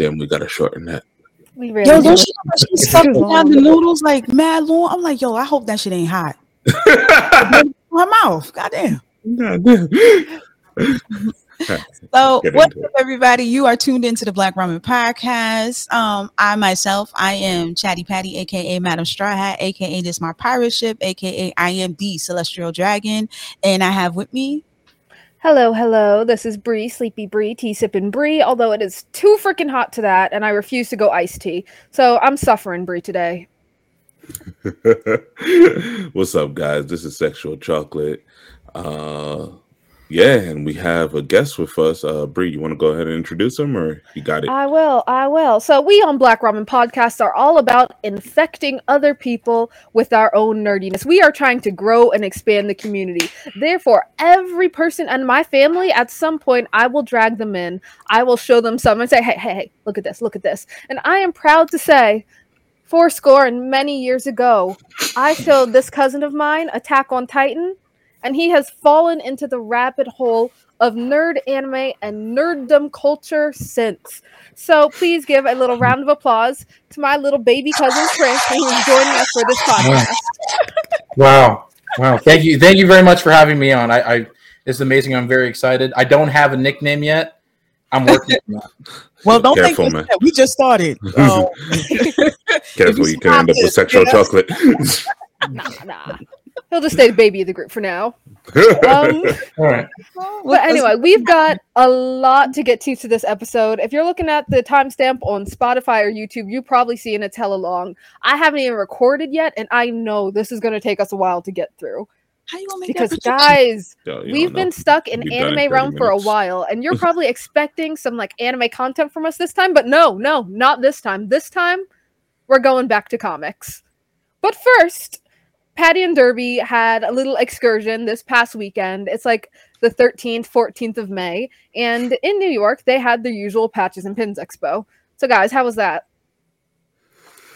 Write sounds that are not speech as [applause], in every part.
God damn, we gotta shorten that. We really Yo, do. don't she she's It's sucking down the noodles like mad long? I'm like, yo, I hope that shit ain't hot. [laughs] my mouth, goddamn. God damn. So, what's up, everybody? You are tuned into the Black Ramen Podcast. Um, I myself, I am Chatty Patty, aka Madam Straw Hat, aka This My Pirate Ship, aka I am the Celestial Dragon, and I have with me. Hello, hello. This is Bree, Sleepy Bree, tea sipping Bree. Although it is too freaking hot to that, and I refuse to go iced tea, so I'm suffering Bree today. [laughs] What's up, guys? This is Sexual Chocolate. Uh, yeah, and we have a guest with us. Uh, Bree, you want to go ahead and introduce him, or you got it? I will, I will. So we on Black Ramen Podcast are all about infecting other people with our own nerdiness. We are trying to grow and expand the community. Therefore, every person and my family, at some point, I will drag them in. I will show them something and say, hey, hey, hey, look at this, look at this. And I am proud to say, four score and many years ago, I showed this cousin of mine Attack on Titan, and he has fallen into the rabbit hole of nerd anime and nerddom culture since. So please give a little round of applause to my little baby cousin Chris, who is joining us for this podcast. Wow. Wow. Thank you. Thank you very much for having me on. I, I it's amazing. I'm very excited. I don't have a nickname yet. I'm working on that. [laughs] Well, don't Careful, think man. we, we just started. [laughs] Um, Careful, you can end up with sexual Yeah. chocolate. [laughs] Nah, nah. He'll just stay the baby of the group for now. Um, [laughs] All right. But anyway, we've got a lot to get to to this episode. If you're looking at the timestamp on Spotify or YouTube, you probably see and it's hella long. I haven't even recorded yet, and I know this is going to take us a while to get through how you gonna make because, that guys, [laughs] Yo, you we've don't know. been stuck in Be done in 30 anime realm for a while, and you're [laughs] probably expecting some like anime content from us this time, but no, no, not this time. This time, we're going back to comics. But first, Patty and Derby had a little excursion this past weekend. It's like the 13th, 14th of May, and in New York, they had their usual Patches and Pins Expo. So, guys, how was that?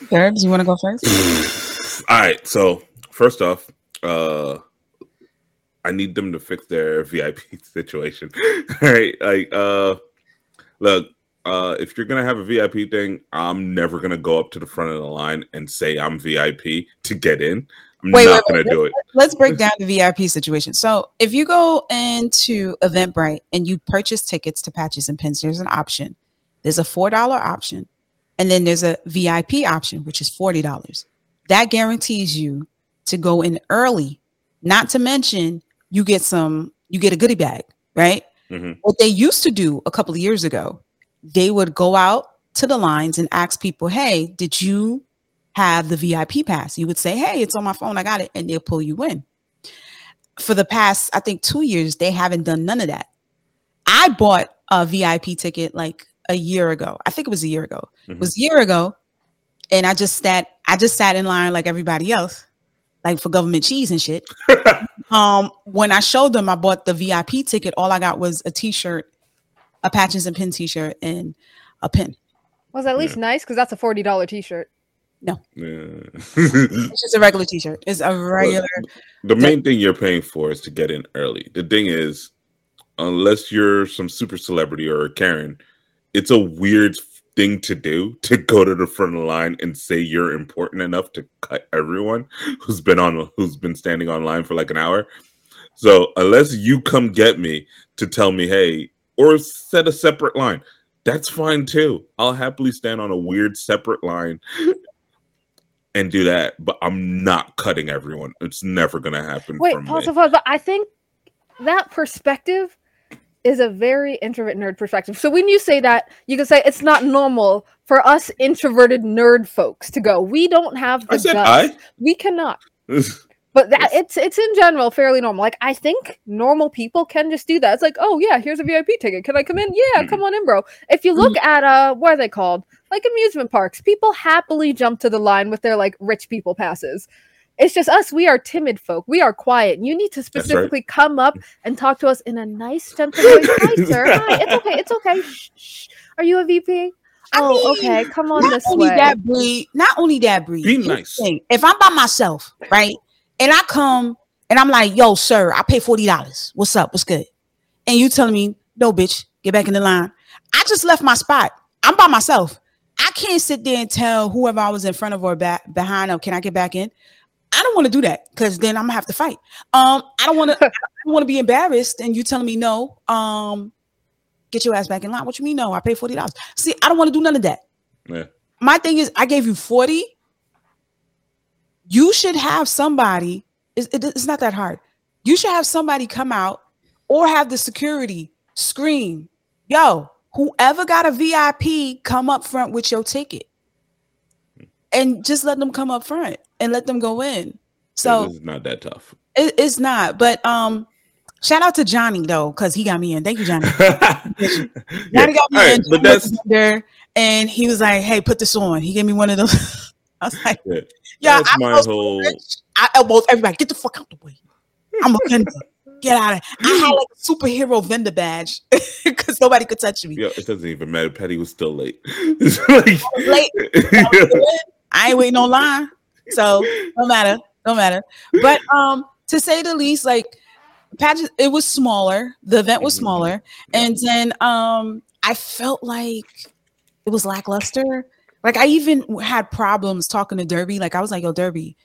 Derbs, you want to go first? [clears throat] All right. So first off, uh, I need them to fix their [laughs] VIP situation. [laughs] All right, like uh, look, uh, if you're gonna have a VIP thing, I'm never gonna go up to the front of the line and say I'm VIP to get in. I'm Wait, not wait, gonna wait. do it. Let's break down the VIP situation. So, if you go into Eventbrite and you purchase tickets to Patches and Pins, there's an option. There's a four dollar option, and then there's a VIP option, which is forty dollars. That guarantees you to go in early. Not to mention, you get some, you get a goodie bag, right? Mhm. What they used to do a couple of years ago, they would go out to the lines and ask people, "Hey, did you have the VIP pass?" You would say, "Hey, it's on my phone. I got it," and they'll pull you in. For the past, I think, two years, they haven't done none of that. I bought a VIP ticket like a year ago. I think it was a year ago. It was a year ago, and I just sat. I just sat in line like everybody else, like for government cheese and shit. [laughs] um, when I showed them I bought the VIP ticket, all I got was a T-shirt, a patches and pin T-shirt, and a pin. Was at least nice because that's a $40 t shirt. Yeah. It's just a regular T-shirt. It's a regular. the main thing you're paying for is to get in early. The thing is, unless you're some super celebrity or a Karen, it's a weird thing to do to go to the front of the line and say you're important enough to cut everyone who's been on who's been standing online for like an hour. So unless you come get me to tell me, hey, or set a separate line, that's fine too. I'll happily stand on a weird separate line and do that, but I'm not cutting everyone. It's never gonna happen. Wait, pause, me. pause, but I think that perspective is a very introvert nerd perspective. So when you say that, you can say it's not normal for us introverted nerd folks to go. We don't have the I said guts. I. We cannot. [laughs] But that it's it's in general fairly normal. Like I think normal people can just do that. It's like, oh yeah, here's a VIP ticket. Can I come in? Yeah, Mhm. come on in, bro. If you look at uh what are they called? Like amusement parks, people happily jump to the line with their like rich people passes. It's just us. We are timid folk. We are quiet. You need to right. specifically come up and talk to us in a nice, gentle voice. [laughs] Hi, sir. Hi. It's okay. It's okay. Shh, shh. Are you a VP? I Oh, mean, okay. Come on not this only way. that breed, not only that breed. Be nice. thing. If I'm by myself, right, and I come and I'm like, "Yo, sir, I pay forty dollars. What's up? What's good?" And you telling me, "No, bitch, get back in the line." I just left my spot. I'm by myself. I can't sit there and tell whoever I was in front of or back behind them, can I get back in? I don't want to do that because then I'm gonna have to fight. Um, I don't want to. [laughs] I don't want to be embarrassed, and you telling me no. Um, get your ass back in line. What you mean no? I pay forty dollars. See, I don't want to do none of that. Yeah. My thing is, I gave you forty. You should have somebody. It's, it's not that hard. You should have somebody come out or have the security scream, "Yo, whoever got a VIP, come up front with your ticket." And just let them come up front and let them go in. So it's not that tough. it, it's not, but um, shout out to Johnny though, because he got me in. Thank you, Johnny. [laughs] yeah. Got me right, in. but that's there, and he was like, "Hey, put this on." He gave me one of those. [laughs] I was like, Yeah. "Yeah, that's I, my was whole. rich. I elbowed everybody. Get the fuck out the way. I'm a vendor. Get out of. here. I had like a superhero vendor badge [laughs] because nobody could touch me. Yeah, it doesn't even matter. Patty was still late. [laughs] Like- [laughs] late. I ain't waiting no line, so no matter, no matter. But um, to say the least, like pageant, it was smaller. The event was Mhm. smaller, and then um, I felt like it was lackluster. Like I even had problems talking to Derby. Like I was like, "Yo, Derby,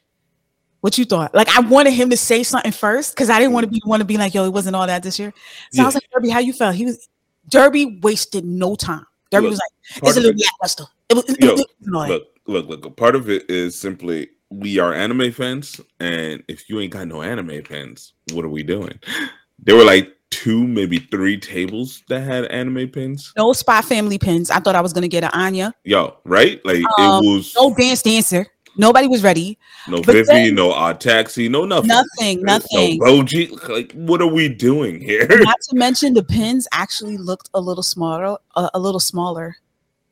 what you thought?" Like I wanted him to say something first because I didn't want to be want to be like, "Yo, it wasn't all that this year." So I was like, "Derby, how you felt?" He was Derby wasted no time. Derby Look, was like, "It's a little it- lackluster." It was, Yo, it wasn't look, look, look. a Part of it is simply we are anime fans, and if you ain't got no anime fans, what are we doing? They were like two, maybe three tables that had anime pins. No spy family pins. I thought I was gonna get an Anya. Yo, right? Like Um, it was No dance dancer. Nobody was ready. no but Vivi, then- no odd taxi, no nothing. Nothing. Nothing. No Bojji. Like, what are we doing here? Not to mention the pins actually looked a little smaller. A, a little smaller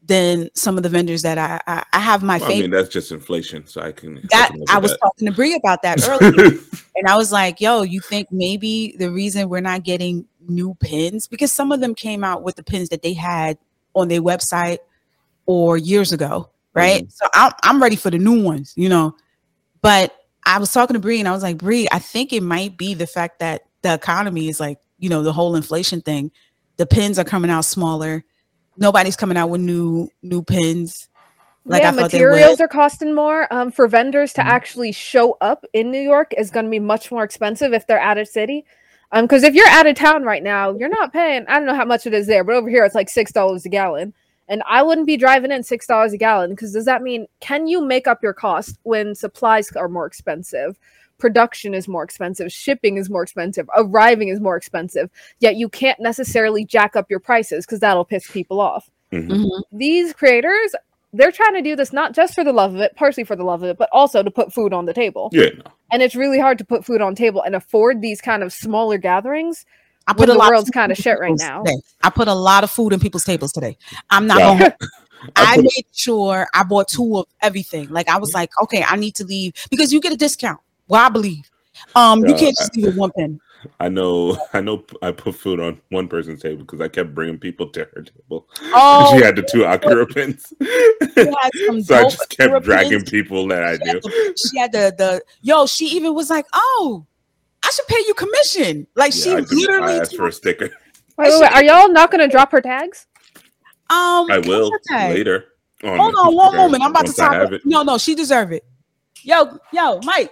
than some of the vendors that I I, I have my favorite. I mean, that's just inflation, so I can. that can I was that. talking to Bree about that [laughs] earlier, and I was like, "Yo, you think maybe the reason we're not getting new pins because some of them came out with the pins that they had on their website or years ago, right? Mhm. So I'm I'm ready for the new ones, you know. But I was talking to Bree and I was like, Bree, I think it might be the fact that the economy is like, you know, the whole inflation thing. The pins are coming out smaller. Nobody's coming out with new new pins. Like yeah, materials are costing more. Um, for vendors to Mhm. actually show up in New York is going to be much more expensive if they're out of city. Um, because if you're out of town right now, you're not paying. I don't know how much it is there, but over here it's like six dollars a gallon, and I wouldn't be driving in six dollars a gallon. Because does that mean can you make up your cost when supplies are more expensive? Production is more expensive, shipping is more expensive, arriving is more expensive. Yet you can't necessarily jack up your prices because that'll piss people off Mhm. Mhm. these creators they're trying to do this not just for the love of it partially for the love of it but also to put food on the table Yeah, and it's really hard to put food on table and afford these kind of smaller gatherings I when the lot of world's kinda shit right now. today. I put a lot of food in people's tables today. I'm not Yeah. gonna. [laughs] I I made sure I bought two of everything. Like I was like, okay, I need to leave because you get a discount. Well, I believe. Um, you Yeah, can't just leave with one pen. I know, [laughs] I know. I put food on one person's table because I kept bringing people to her table. [laughs] Oh, she had the two Akira pins, she had some so I just kept Akira dragging pins. people that I She had knew. the- She had the the yo. She even was like, oh, I should pay you commission. Like she Yeah, I, did- I literally. asked for a sticker. wait, wait, wait, are y'all not going to drop her tags um, I will okay. later. Hold on one moment. I'm about to once I talk. have it. No, no, she deserve it. Yo, yo, Mike.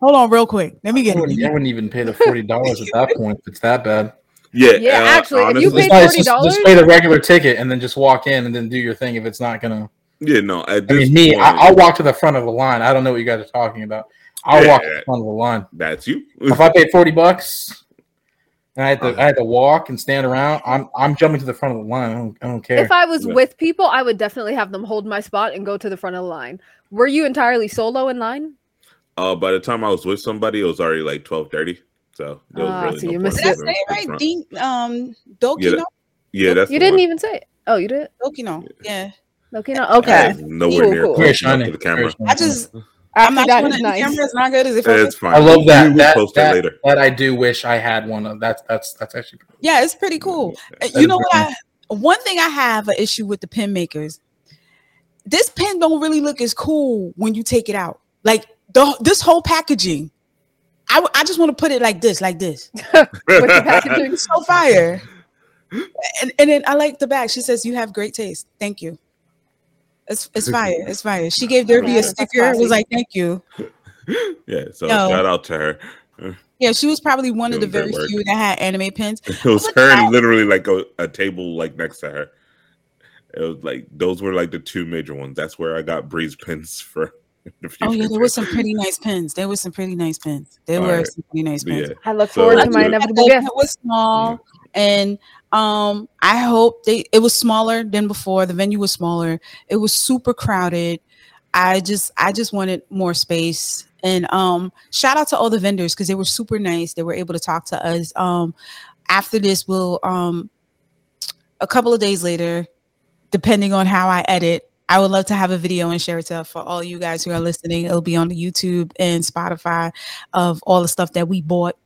Hold on, real quick. Let me get wouldn't, I wouldn't even pay the forty dollars at that point if it's that bad. Yeah, Yeah, uh, actually, if you honestly, paid Just, just, $40? just pay the regular ticket and then just walk in and then do your thing if it's not gonna. yeah, no. At I this mean, me, point, I, I'll walk to the front of the line. I don't know what you guys are talking about. I'll walk to Yeah. the front of the line. That's you. If I paid forty bucks and I had to, I had to walk and stand around, I'm, I'm jumping to the front of the line. I don't, I don't care. if i was Yeah. with people i would definitely have them hold my spot and go to the front of the line were you entirely solo in line Uh, by the time I was with somebody, it was already like twelve thirty. So there was Ah, really so no you point missed Did I it. say it right? front. Dean, um, Yeah, that- Yeah, that's you the didn't one. even say it oh you did Dokino. Yeah. okay no I okay was nowhere Cool, near cool. close Very to the camera. I just, I'm not that sure is that the nice. camera is not good. Is it? It's fine. I love that. We will That, post it that, later. that I do wish I had one of. That's that's that's actually. Yeah, it's pretty cool. Uh, That You know what? I one thing I have an issue with the pen makers. This pen don't really look as cool when you take it out. Like the this whole packaging. I, I just want to put it like this, like this. [laughs] with the [laughs] packaging so fire. and, and then I like the back. She says, "You have great taste. Thank you." It's it's fire. It's fire. She gave Derby Yeah, a sticker. It was like, "Thank you." [laughs] Yeah, so No. shout out to her. Yeah, she was probably one of the very work. few that had anime pins. [laughs] It was her at and literally like a, a table like next to her. It was like those were like the two major ones. That's where I got Bree's pins [laughs] for. Oh yeah, there was some pretty nice pins. There was some pretty nice pins. There were Alright. some pretty nice pins. yeah, I look So- forward to my it. inevitable It was small, and um, I hope they. It was smaller than before. The venue was smaller. It was super crowded. I just, I just wanted more space. And um, shout out to all the vendors because they were super nice. They were able to talk to us. Um, after this, we'll um, a couple of days later, depending on how I edit, I would love to have a video and share it to for all you guys who are listening. It'll be on the YouTube and Spotify of all the stuff that we bought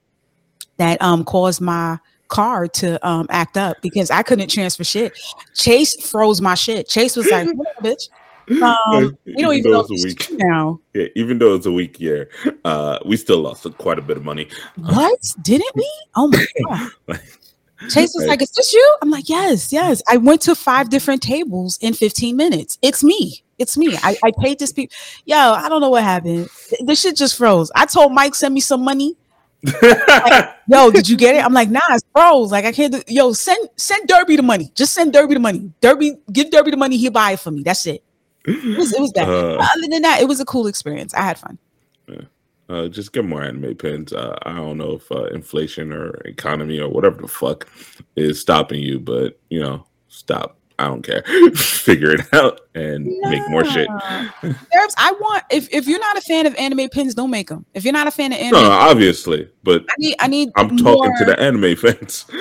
that um caused my car to um act up because I couldn't transfer shit. Chase froze my shit. Chase was like, "What [laughs] bitch. Um, we don't even though know it's a week. now. Yeah, even though it's a week year, uh, we still lost quite a bit of money. What? Didn't we? Oh my [laughs] god. Chase was Right. like, Is this you? I'm like, Yes, yes. I went to five different tables in 15 minutes. It's me. It's me. I, I paid this people. Yo, I don't know what happened. Th- This shit just froze. I told Mike, send me some money. Yo, did you get it? I'm like, nah, it's froze. Like, I can't do yo, send send Derby the money. Just send Derby the money. Derby, give Derby the money, he'll buy it for me. That's it. It was, it was that. Uh, Other than that, it was a cool experience. I had fun. uh, just get more anime pins. Uh, I don't know if uh, inflation or economy or whatever the fuck is stopping you, but you know, stop. I don't care. [laughs] Figure it out and make more shit. Derbs, [laughs] I want if if you're not a fan of anime pins, don't make them. If you're not a fan of anime, No, obviously, but I need I need. I'm talking to the anime fans. [laughs]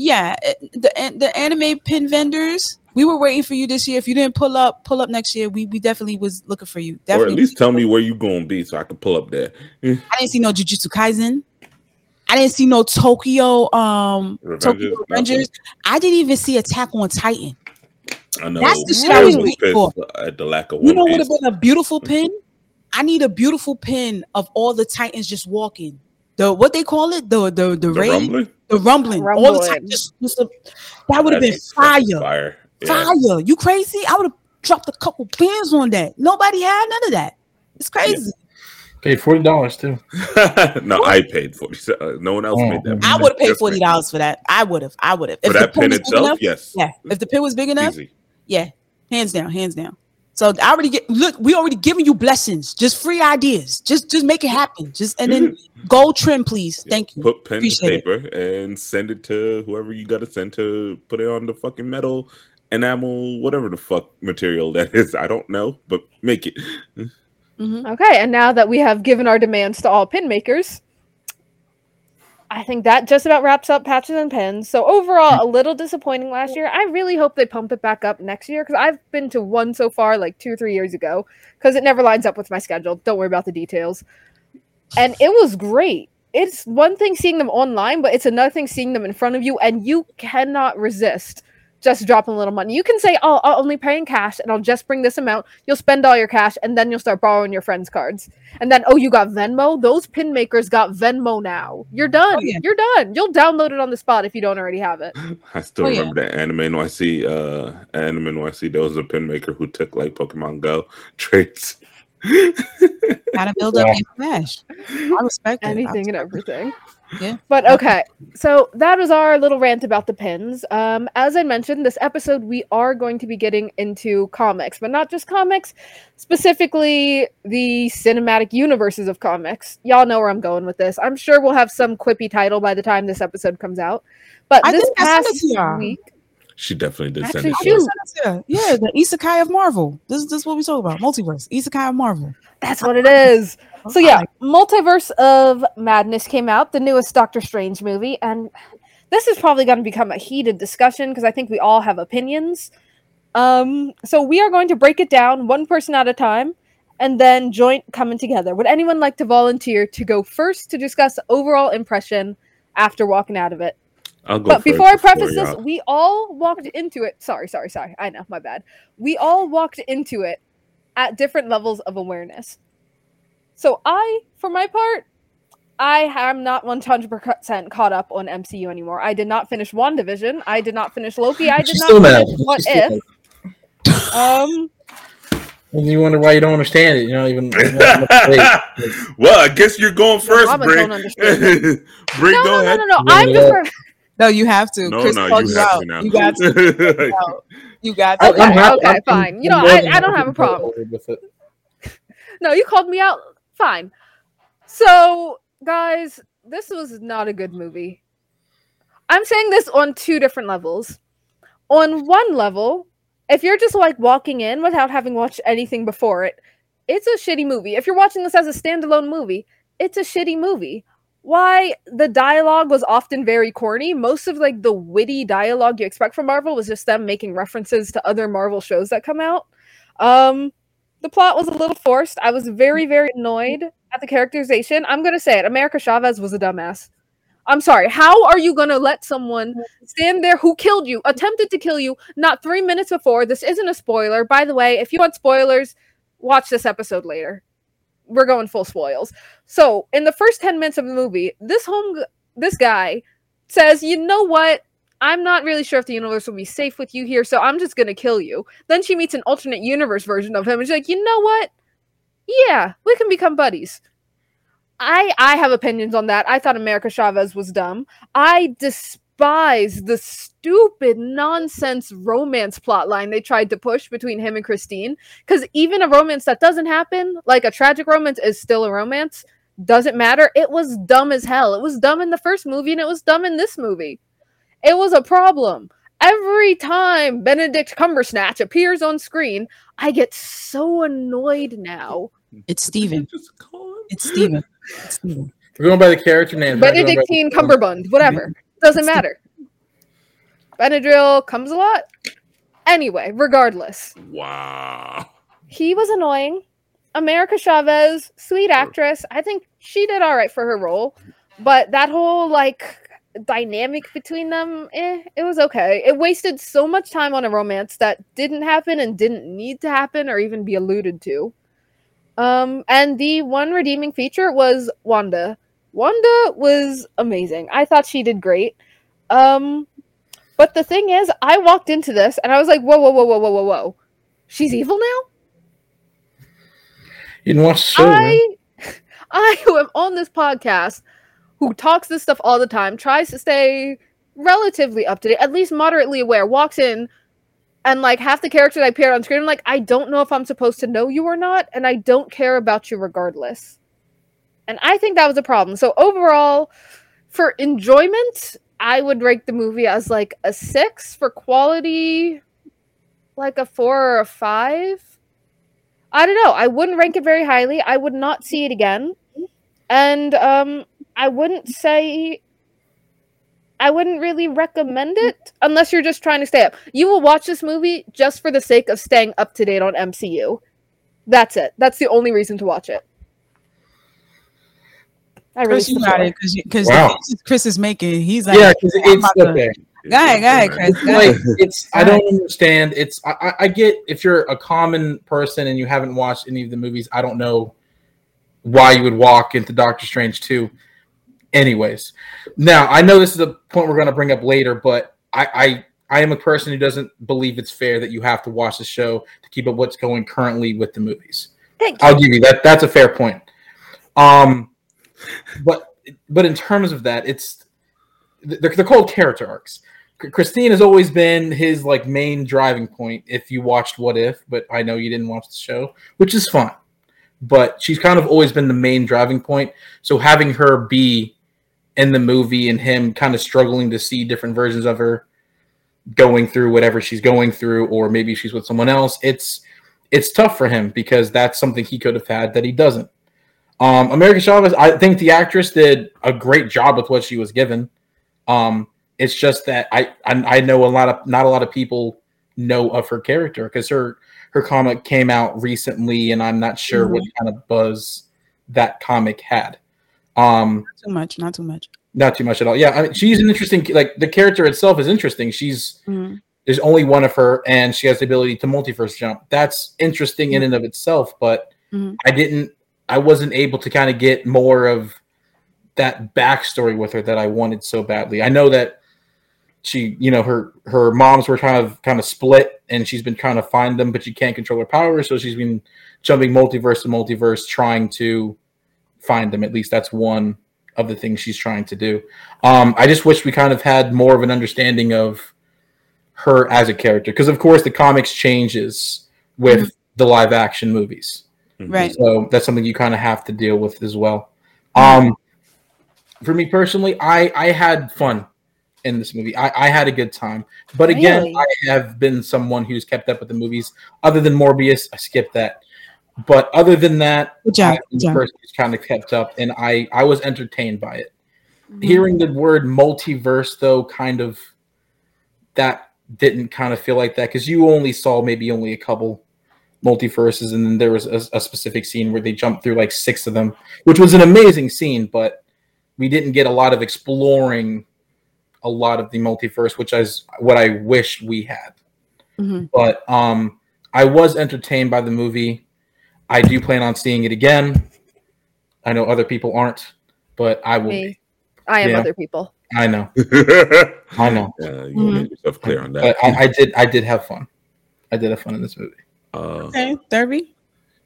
yeah eh, the the anime pin vendors. We were waiting for you this year. If you didn't pull up, pull up next year. We we definitely was looking for you. or Definitely. at least tell me where you gonna be so I can pull up there. I didn't see no Jujutsu Kaisen. I didn't see no Tokyo um Tokyo Revengers, Revengers. I didn't even see Attack on Titan. I know. That's the shit I I was was for. at the lack of You know what would have been a beautiful pin? I need a beautiful pin of all the Titans just walking. The what they call it? The the the, The raid? rumbling? the rumbling, all the time. Just, just a- that would have been fire, Fire. Yeah. fire. You crazy? I would have dropped a couple pins on that. Nobody had none of that. It's crazy. Paid forty dollars too. [laughs] no, I paid forty. Uh, no one else Oh, made that. I would have paid forty dollars for that. I would have. I would have. for that pin itself. Yes. yeah. If the pin was big enough, Easy. Yeah, hands down, hands down. So I already get look. We already giving you blessings, just free ideas. Just just make it happen. Just and then gold trim, please. Thank you. Put pen to Appreciate it. paper and send it to whoever you got to send to put it on the fucking metal enamel, whatever the fuck material that is. I don't know, but make it. Mhm. Okay, and now that we have given our demands to all pin makers, I think that just about wraps up patches and pins. So overall, a little disappointing last year. I really hope they pump it back up next year because I've been to one so far, like two or three years ago, because it never lines up with my schedule. Don't worry about the details. And it was great. It's one thing seeing them online, but it's another thing seeing them in front of you, and you cannot resist just dropping a little money. You can say, "Oh, I'll only pay in cash, and I'll just bring this amount." You'll spend all your cash, and then you'll start borrowing your friends' cards. And then, oh, you got Venmo? Those pin makers got Venmo now. You're done. Oh, yeah. You're done. You'll download it on the spot if you don't already have it. [laughs] I still Oh, yeah. remember that anime NYC. Uh, anime NYC. There was a pin maker who took like Pokemon Go [laughs] trades. Gotta build up your cash. I respect it. Anything and everything. Yeah. But okay, so that was our little rant about the pins. Um, as I mentioned, this episode we are going to be getting into comics, but not just comics, specifically the cinematic universes of comics. Y'all know where I'm going with this. I'm sure we'll have some quippy title by the time this episode comes out. But I this think I sent it past week, She definitely did Actually, send it. shoot. to us. sent you. Yeah, the Isekai of Marvel. This, this is what we talk about. Multiverse. Isekai of Marvel. that's what it is. So yeah, Multiverse of Madness came out, the newest Doctor Strange movie, and this is probably going to become a heated discussion because I think we all have opinions. Um, so we are going to break it down one person at a time, and then joint coming together. Would anyone like to volunteer to go first to discuss overall impression after walking out of it? I'll go but before I preface this, y'all. we all walked into it. Sorry, sorry, sorry. I know, my bad. We all walked into it at different levels of awareness. So I, for my part, I am not 100% caught up on MCU anymore. I did not finish WandaVision. I did not finish Loki. I did She's not still mad. finish What She's If. Um, And you wonder why you don't understand it. You don't even. you don't have much faith. well, I guess you're going first, Mama Brig. don't understand [laughs] Brig, no, go no, no, ahead. no, no. You I'm wanna just. go? No, you have to. No, Chris no, you you have out. to now. You got to. [laughs] it. You got to. Okay, I'm okay, I'm- fine. You I'm know, I- I don't have a problem. forward with it. [laughs] No, you called me out. Fine. So, guys, this was not a good movie. I'm saying this on two different levels. On one level, if you're just like walking in without having watched anything before it, it's a shitty movie. If you're watching this as a standalone movie, it's a shitty movie. Why the dialogue was often very corny. Most of like the witty dialogue you expect from Marvel was just them making references to other Marvel shows that come out. Um the plot was a little forced. I was very, very annoyed at the characterization. I'm gonna say it. America Chavez was a dumbass. I'm sorry. How are you gonna let someone stand there who killed you, attempted to kill you, not three minutes before? This isn't a spoiler. By the way, if you want spoilers, watch this episode later. We're going full spoils. So, in the first 10 minutes of the movie, this home this guy says, "You know what? I'm not really sure if the universe will be safe with you here, so I'm just gonna kill you." Then she meets an alternate universe version of him, and she's like, "You know what? Yeah, we can become buddies." I I have opinions on that. I thought America Chavez was dumb. I despise the stupid nonsense romance plotline they tried to push between him and Christine. Because even a romance that doesn't happen, like a tragic romance, is still a romance. Doesn't matter. It was dumb as hell. It was dumb in the first movie, and it was dumb in this movie. It was a problem. Every time Benedict Cumbersnatch appears on screen, I get so annoyed now. It's Steven. Just call him. It's Steven. It's Steven. We're going by the character name. we're not going by the- Benedictine Cumberbund, whatever. Doesn't matter. Benadryl comes a lot. Anyway, regardless, Wow. he was annoying. America Chavez, sweet actress. I think she did all right for her role, but that whole like dynamic between them, eh, it was okay. It wasted so much time on a romance that didn't happen and didn't need to happen or even be alluded to. Um, and the one redeeming feature was Wanda. Wanda was amazing. I thought she did great. Um, but the thing is, I walked into this and I was like, whoa, whoa, whoa, whoa, whoa, whoa, whoa. She's evil now? You didn't watch the show, man. I [laughs] I who am on this podcast who talks this stuff all the time, tries to stay relatively up to date, at least moderately aware, walks in and like half the characters I appear on screen, I'm like, I don't know if I'm supposed to know you or not, and I don't care about you regardless. And I think that was a problem. So overall, for enjoyment, I would rank the movie as like a six. For quality, like a four or a five. I don't know. I wouldn't rank it very highly. I would not see it again. And um I wouldn't say I wouldn't really recommend it unless you're just trying to stay up. You will watch this movie just for the sake of staying up to date on MCU. That's it. That's the only reason to watch it. I really Chris, you got it because because Wow. Chris is making. He's like, Yeah, because I'm it's about to- okay. Go ahead, go ahead, Chris. Go like it's I don't understand. It's I, I- I get if you're a common person and you haven't watched any of the movies, I don't know why you would walk into Doctor Strange 2. Anyways, now I know this is a point we're going to bring up later, but I, I I am a person who doesn't believe it's fair that you have to watch the show to keep up what's going currently with the movies. Thank you. I'll give you that. That's a fair point. Um, but but in terms of that, it's they're, they're called character arcs. Christine has always been his like main driving point. If you watched What If, but I know you didn't watch the show, which is fine. But she's kind of always been the main driving point. So having her be in the movie and him kind of struggling to see different versions of her going through whatever she's going through, or maybe she's with someone else, it's it's tough for him because that's something he could have had that he doesn't. Um, America Chavez, I think the actress did a great job with what she was given. Um, it's just that I, I I know a lot of not a lot of people know of her character because her her comic came out recently, and I'm not sure what kind of buzz that comic had. Um, Not too much, not too much. not too much at all. Yeah, I mean, she's an interesting. Like the character itself is interesting. She's Mhm. there's only one of her, and she has the ability to multiverse jump. That's interesting in and of itself, but Mhm. I didn't. I wasn't able to kind of get more of that backstory with her that I wanted so badly. I know that she, you know, her her moms were kind of kind of split, and she's been trying to find them, but she can't control her power, so she's been jumping multiverse to multiverse trying to find them. At least that's one of the things she's trying to do. Um, I just wish we kind of had more of an understanding of her as a character, because of course the comics changes with Mhm. the live action movies. Right. So that's something you kind of have to deal with as well. Um, for me personally, I I had fun in this movie. I, I had a good time. But again, Really? I have been someone who's kept up with the movies. Other than Morbius, I skipped that. But other than that, Good job. I Good was job. person kind of kept up, and I I was entertained by it. Mhm. Hearing the word multiverse, though, kind of that didn't kind of feel like that because you only saw maybe only a couple multiverses, and then there was a, a specific scene where they jumped through like six of them, which was an amazing scene, but we didn't get a lot of exploring a lot of the multiverse, which is what I wish we had. Mhm. But um, I was entertained by the movie. I do plan on seeing it again. I know other people aren't, but I will. Me. Be. I am Yeah. other people. I know. [laughs] I know. Yeah, you Mhm. made yourself clear on that. But I, I did. I did have fun. I did have fun in this movie. Uh, Okay, Derby.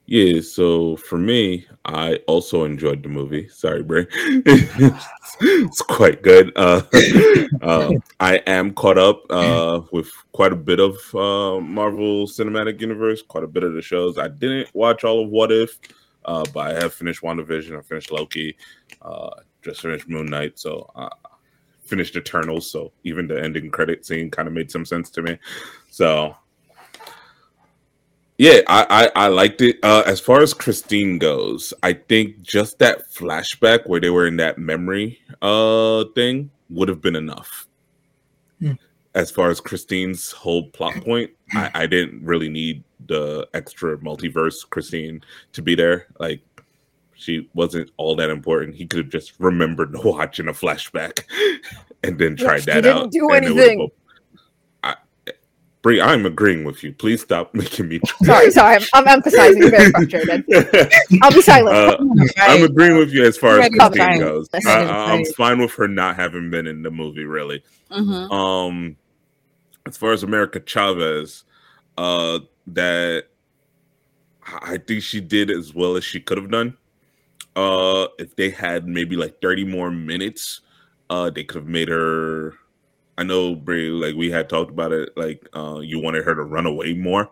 Yeah, so for me, I also enjoyed the movie. Sorry, Bray. [laughs] it's quite good. Uh, uh, [laughs] I am caught up uh, with quite a bit of uh, Marvel Cinematic Universe, quite a bit of the shows. I didn't watch all of What If, uh, but I have finished WandaVision. I finished Loki. Uh, just finished Moon Knight. So I finished Eternals. So even the ending credit scene kind of made some sense to me. So yeah, I, I I liked it. Uh, as far as Christine goes, I think just that flashback where they were in that memory uh thing would have been enough. Hmm. As far as Christine's whole plot [clears throat] point, I, I didn't really need the extra multiverse Christine to be there. Like she wasn't all that important. He could have just remembered [laughs] to watch in a flashback [laughs] and then tried He that didn't out. do and it anything. Go- I, Bree, I'm agreeing with you. Please stop [laughs] making me. [laughs] Sorry, [laughs] sorry. I'm, I'm emphasizing. Very frustrated. I'll be silent. Uh, I'm agreeing with you as far as Ready Christine fight. goes. I, to I- I'm fine with her not having been in the movie, really. Mhm. Um, as far as America Chavez, uh, that I I think she did as well as she could have done. Uh, if they had maybe like 30 more minutes, uh, they could have made her. I know, Bree, like we had talked about it, like uh, you wanted her to run away more.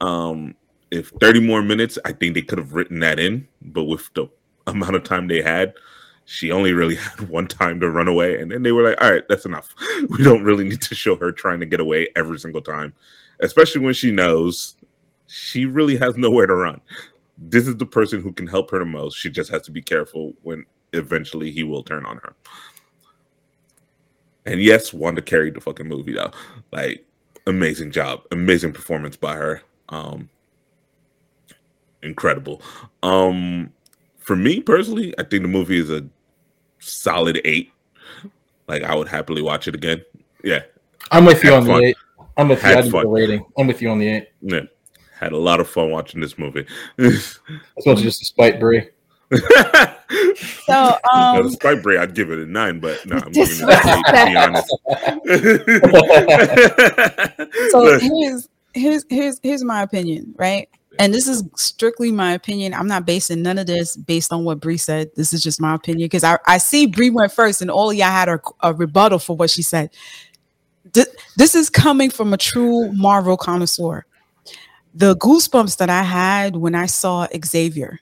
Um, if 30 more minutes, I think they could have written that in, but with the amount of time they had, she only really [laughs] had one time to run away, and then they were like, "All right, that's enough. [laughs] We don't really need to show her trying to get away every single time, especially when she knows she really has nowhere to run. This is the person who can help her the most. She just has to be careful when eventually he will turn on her." And yes, Wanda carried the fucking movie though. Like, amazing job, amazing performance by her. Um, incredible. Um, for me personally, I think the movie is a solid eight. Like I would happily watch it again. Yeah, I'm with you on fun. the eight. I'm with you. Had I the rating. I'm with you on the eight. yeah. Had a lot of fun watching this movie. As much as just to spite Bree. [laughs] So, no, um, despite Bray, I'd give it a nine, but no, I'm giving it eight, to be honest. [laughs] [laughs] so here's here's here's here's my opinion, right? And this is strictly my opinion. I'm not basing none of this based on what Bree said. This is just my opinion because I, I see Bree went first, and all y'all had a, a rebuttal for what she said. Th- This is coming from a true Marvel connoisseur. The goosebumps that I had when I saw Xavier,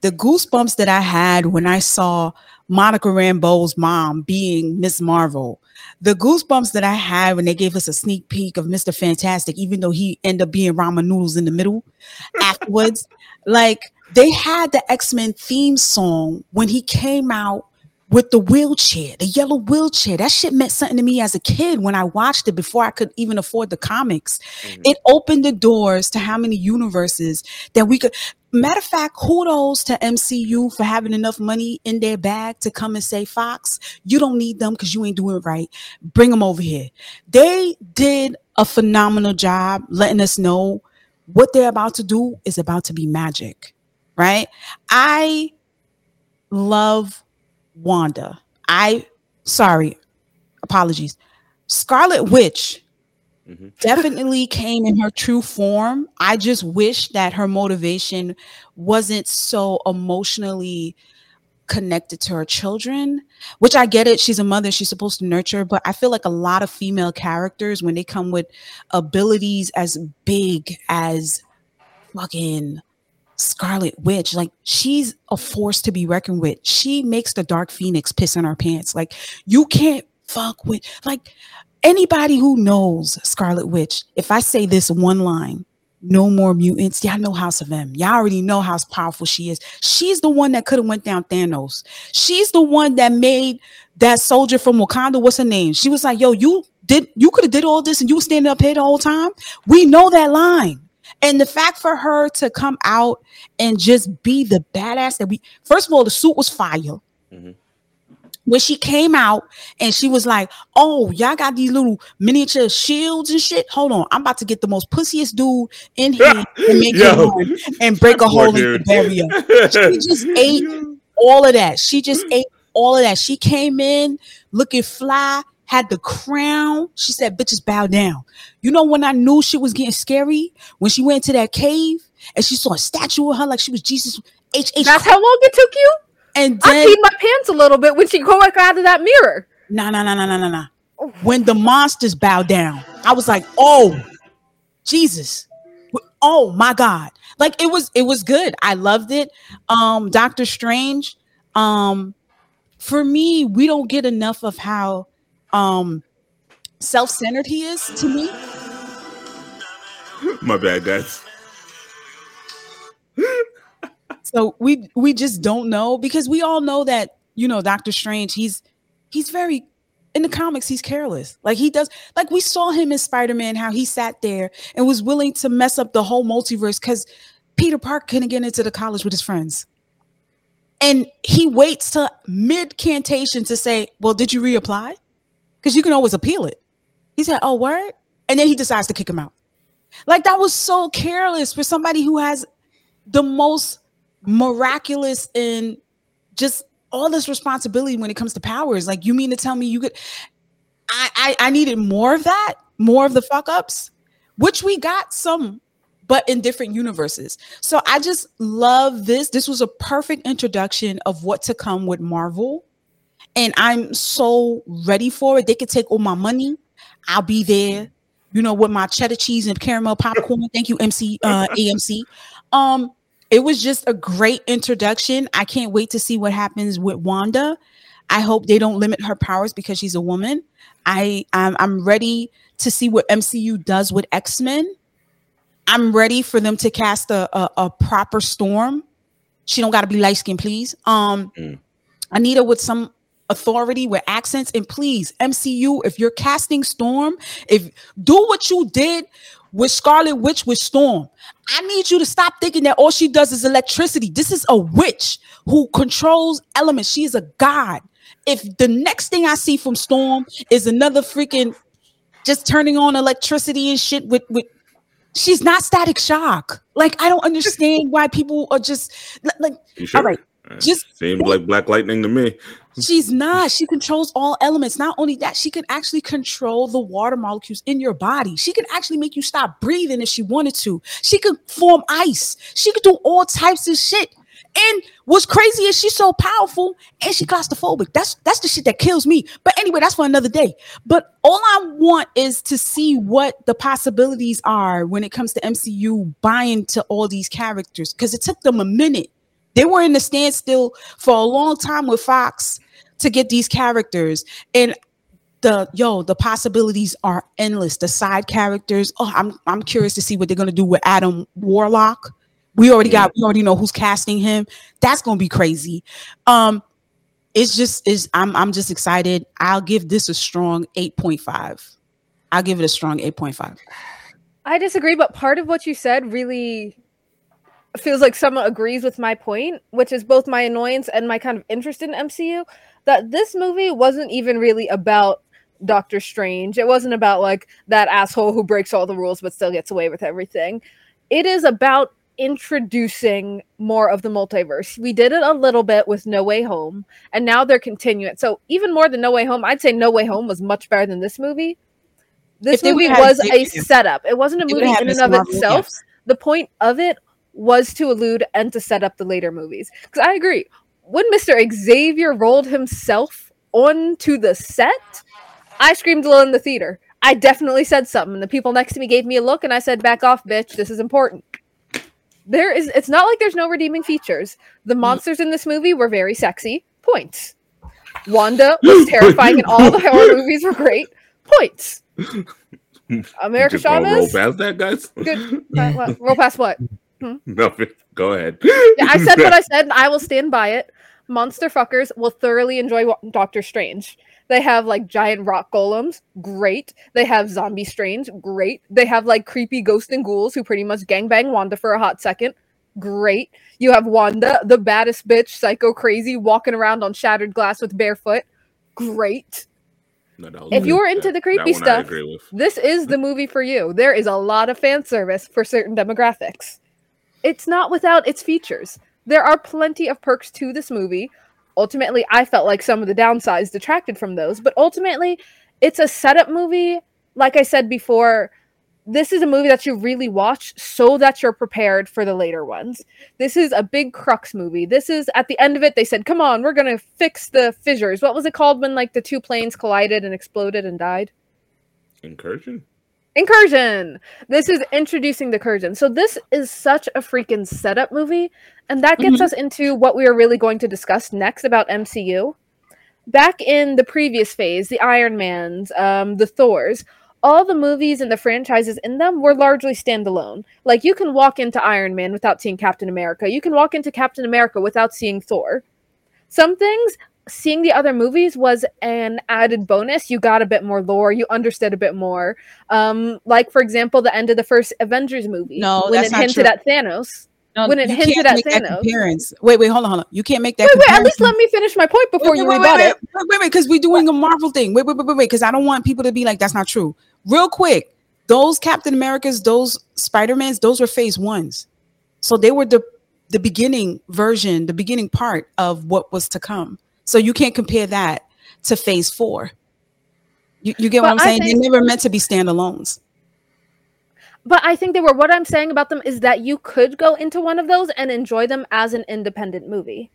the goosebumps that I had when I saw Monica Rambeau's mom being Miss Marvel, the goosebumps that I had when they gave us a sneak peek of Mr. Fantastic, even though he ended up being ramen noodles in the middle afterwards, [laughs] like they had the X-Men theme song when he came out with the wheelchair, the yellow wheelchair. That shit meant something to me as a kid when I watched it before I could even afford the comics. Mhm. It opened the doors to how many universes that we could. Matter of fact, kudos to MCU for having enough money in their bag to come and say, Fox, you don't need them because you ain't doing it right. Bring them over here. They did a phenomenal job letting us know what they're about to do is about to be magic, right? I love Wanda. I sorry, apologies. Scarlet Witch Mhm. definitely came in her true form. I just wish that her motivation wasn't so emotionally connected to her children, which I get it. She's a mother, she's supposed to nurture, but I feel like a lot of female characters, when they come with abilities as big as fucking Scarlet Witch, like she's a force to be reckoned with. She makes the Dark Phoenix piss in her pants. Like you can't fuck with like anybody who knows Scarlet Witch. If I say this one line, no more mutants. Y'all know House of M. Y'all already know how powerful she is. She's the one that could have went down Thanos. She's the one that made that soldier from Wakanda. What's her name? She was like, "Yo, you did. You could have did all this, and you were standing up here the whole time." We know that line. And the fact for her to come out and just be the badass that we first of all, the suit was fire. Mhm. When she came out and she was like, Oh, y'all got these little miniature shields and shit. Hold on, I'm about to get the most pussiest dude in [laughs] here and make Yo. him and break a hole in the dude. barrier. She [laughs] just ate all of that. She just ate all of that. She came in looking fly, had the crown. She said, bitches bow down. You know when I knew she was getting scary? When she went into that cave and she saw a statue of her like she was Jesus. H H That's how long it took you? and I then peed my pants a little bit when she go out of that mirror. no no no no no no no. When the monsters bow down, I was like, oh Jesus. Oh my God. Like it was it was good. I loved it. Um Doctor Strange. Um for me, we don't get enough of how um self-centered he is to me. My bad, guys. So we we just don't know because we all know that you know Doctor Strange. He's he's very in the comics. He's careless. Like he does. Like we saw him in Spider Man. How he sat there and was willing to mess up the whole multiverse because Peter Parker couldn't get into the college with his friends. And he waits to mid cantation to say, "Well, did you reapply?" Because you can always appeal it. He said, "Oh, word," and then he decides to kick him out. Like that was so careless for somebody who has the most miraculous and just all this responsibility when it comes to powers. Like, you mean to tell me you could? I I, I needed more of that, more of the fuck ups, which we got some, but in different universes. So I just love this. This was a perfect introduction of what to come with Marvel, and I'm so ready for it. They could take all my money. I'll be there. You know, with my cheddar cheese and caramel popcorn. Thank you, MC uh, AMC. Um, it was just a great introduction. I can't wait to see what happens with Wanda. I hope they don't limit her powers because she's a woman. I I'm, I'm ready to see what MCU does with X Men. I'm ready for them to cast a a, a proper Storm. She don't got to be light skinned, please. Um, Mm. Anita with some authority with accents, and please MCU, if you're casting Storm, if do what you did with Scarlet Witch with Storm. I need you to stop thinking that all she does is electricity. This is a witch who controls elements. She is a god. If the next thing I see from Storm is another freaking just turning on electricity and shit with with she's not static shock. Like I don't understand why people are just like sure? all right. Just- seemed like Black Lightning to me. She's not. She controls all elements. Not only that, she can actually control the water molecules in your body. She can actually make you stop breathing if she wanted to. She could form ice. She could do all types of shit. And what's crazy is she's so powerful and she claustrophobic. That's that's the shit that kills me. But anyway, that's for another day. But all I want is to see what the possibilities are when it comes to MCU buying to all these characters because it took them a minute. They were in the standstill for a long time with Fox to get these characters. And the yo the possibilities are endless. The side characters oh i'm i'm curious to see what they're going to do with adam warlock. We already got we already know who's casting him. That's going to be crazy. Um it's just is i'm i'm just excited. I'll give this a strong 8.5 i'll give it a strong 8.5 I disagree, but part of what you said really feels like someone agrees with my point, which is both my annoyance and my kind of interest in MCU. That this movie wasn't even really about Doctor Strange. It wasn't about like that asshole who breaks all the rules but still gets away with everything. It is about introducing more of the multiverse. We did it a little bit with No Way Home, and now they're continuing it. So even more than No Way Home, I'd say No Way Home was much better than this movie. This If movie had was a Xavier- setup. It wasn't a movie in and of itself. yes. The point of it was to elude and to set up the later movies. Because I agree, when Mister Xavier rolled himself onto the set, I screamed a little in the theater. I definitely said something. and The people next to me gave me a look, and I said, "Back off, bitch. This is important." There is. It's not like there's no redeeming features. The hmm. monsters in this movie were very sexy. Points. Wanda [gasps] was terrifying, and all the horror movies were great. Points. [laughs] America gonna roll past that, guys. Good. [laughs] Roll past what? Mm-hmm. [laughs] Nothing. Go ahead. Yeah, I said what I [laughs] said, and I will stand by it. Monster fuckers will thoroughly enjoy Doctor Strange. They have like giant rock golems, great. They have zombie strange, great. They have like creepy ghost and ghouls who pretty much gangbang Wanda for a hot second, great. You have Wanda, the baddest bitch, psycho crazy, walking around on shattered glass with barefoot, great. No, that If you're into That- the creepy that one I stuff, this is the movie for you. There is a lot of fan service for certain demographics. It's not without its features. There are plenty of perks to this movie. Ultimately, I felt like some of the downsides detracted from those, but ultimately, it's a setup movie. Like I said before, this is a movie that you really watch so that you're prepared for the later ones. This is a big crux movie. This is at the end of it, they said, Come on, we're gonna fix the fissures. What was it called when like the two planes collided and exploded and died? Incursion. Incursion. This is introducing the Incursion. So this is such a freaking setup movie, and that gets Mhm. us into what we are really going to discuss next about MCU. Back in the previous phase, the Iron Mans, um, the Thors, all the movies and the franchises in them were largely standalone. Like you can walk into Iron Man without seeing Captain America. You can walk into Captain America without seeing Thor. Some things seeing the other movies was an added bonus. You got a bit more lore, you understood a bit more. Um, like for example, the end of the first Avengers movie. No, when that's it hinted true. at Thanos. No, When it hinted at Thanos. comparison. Wait, wait, hold on, hold on. You can't make that. Wait, wait, at least let me finish my point before Wait, you wait, rebut wait, it. Wait, wait, wait, because we're doing a Marvel thing. Wait, wait, wait, wait, wait, because I don't want people to be like, that's not true. Real quick, those Captain Americas, those Spider-Mans, those were phase ones. So they were the the beginning version, the beginning part of what was to come. So you can't compare that to phase four. You, you get what I'm I saying? think- They're never meant to be standalones. But I think they were. What I'm saying about them is that you could go into one of those and enjoy them as an independent movie,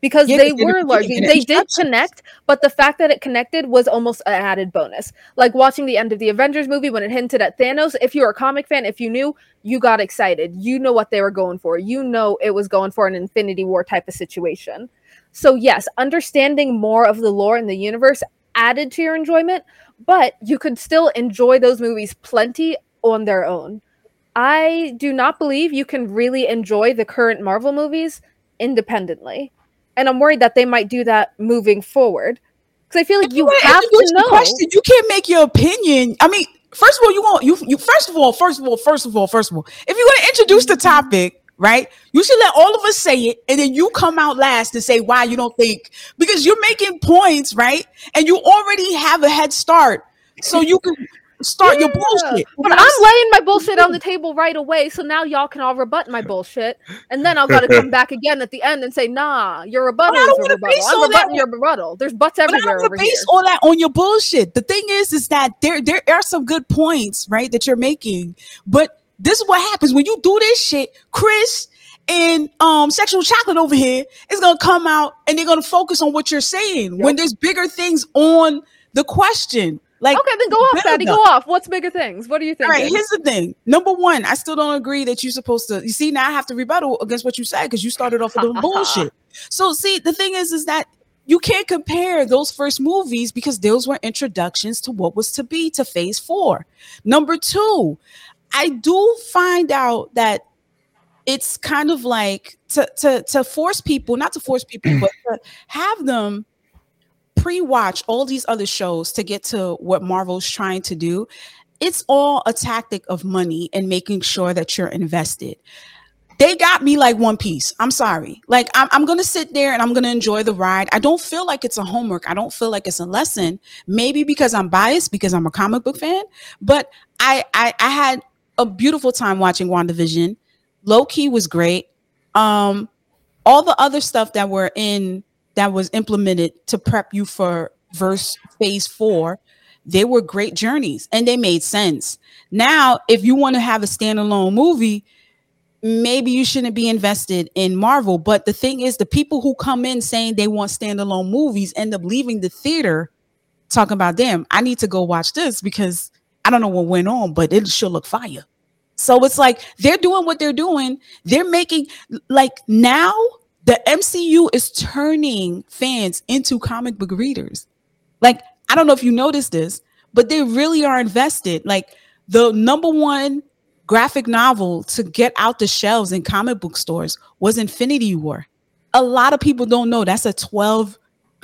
because Yeah, they they're were largely they did connect. But the fact that it connected was almost an added bonus. Like watching the end of the Avengers movie when it hinted at Thanos. If you were a comic fan, if you knew, you got excited. You know what they were going for. You know it was going for an Infinity War type of situation. So yes, understanding more of the lore in the universe added to your enjoyment, but you could still enjoy those movies plenty on their own. I do not believe you can really enjoy the current Marvel movies independently. And I'm worried that they might do that moving forward. Because I feel like you have to know. question, you can't make your opinion. I mean, first of all, you want you you first of all, first of all, first of all, first of all, if you're gonna introduce the mm-hmm. topic, right? You should let all of us say it, and then you come out last and say why you don't think because you're making points, right? And you already have a head start, so you can start your bullshit. But I'm laying my bullshit on the table right away, so now y'all can all rebut my bullshit, and then I'll gotta come [laughs] back again at the end and say, "Nah, your rebuttal I don't is a wanna rebuttal. base I'm all that rebutting on- your rebuttal. There's butts But I everywhere don't over wanna here." base all that on your bullshit. The thing is, is that there there are some good points, right, that you're making. But this is what happens when you do this shit. Chris and um sexual chocolate over here is gonna come out and they're gonna focus on what you're saying when there's bigger things on the question. Like Okay, then go off, better Go off. What's bigger things? What do you all think? right, here's the thing. Number one, I still don't agree that you're supposed to. You see, now I have to rebuttal against what you said because you started off with [laughs] the bullshit. So, see, the thing is, is that you can't compare those first movies because those were introductions to what was to be to Phase Four. Number two, I do find out that it's kind of like to to to force people, not to force people, but to have them pre-watch all these other shows to get to what Marvel's trying to do. It's all a tactic of money and making sure that you're invested. They got me like One Piece. I'm sorry. Like I'm, I'm gonna sit there and I'm gonna enjoy the ride. I don't feel like it's a homework. I don't feel like it's a lesson. Maybe because I'm biased because I'm a comic book fan. But I I, I had a beautiful time watching WandaVision. Loki was great. Um, all the other stuff that were in that was implemented to prep you for verse phase four, they were great journeys and they made sense. Now, if you want to have a standalone movie, maybe you shouldn't be invested in Marvel. But the thing is, the people who come in saying they want standalone movies end up leaving the theater talking about them. I need to go watch this because I don't know what went on, but it should look fire. So it's like they're doing what they're doing. They're making like now the MCU is turning fans into comic book readers. Like, I don't know if you noticed this, but they really are invested. Like the number one graphic novel to get out the shelves in comic book stores was Infinity War. A lot of people don't know that's a 12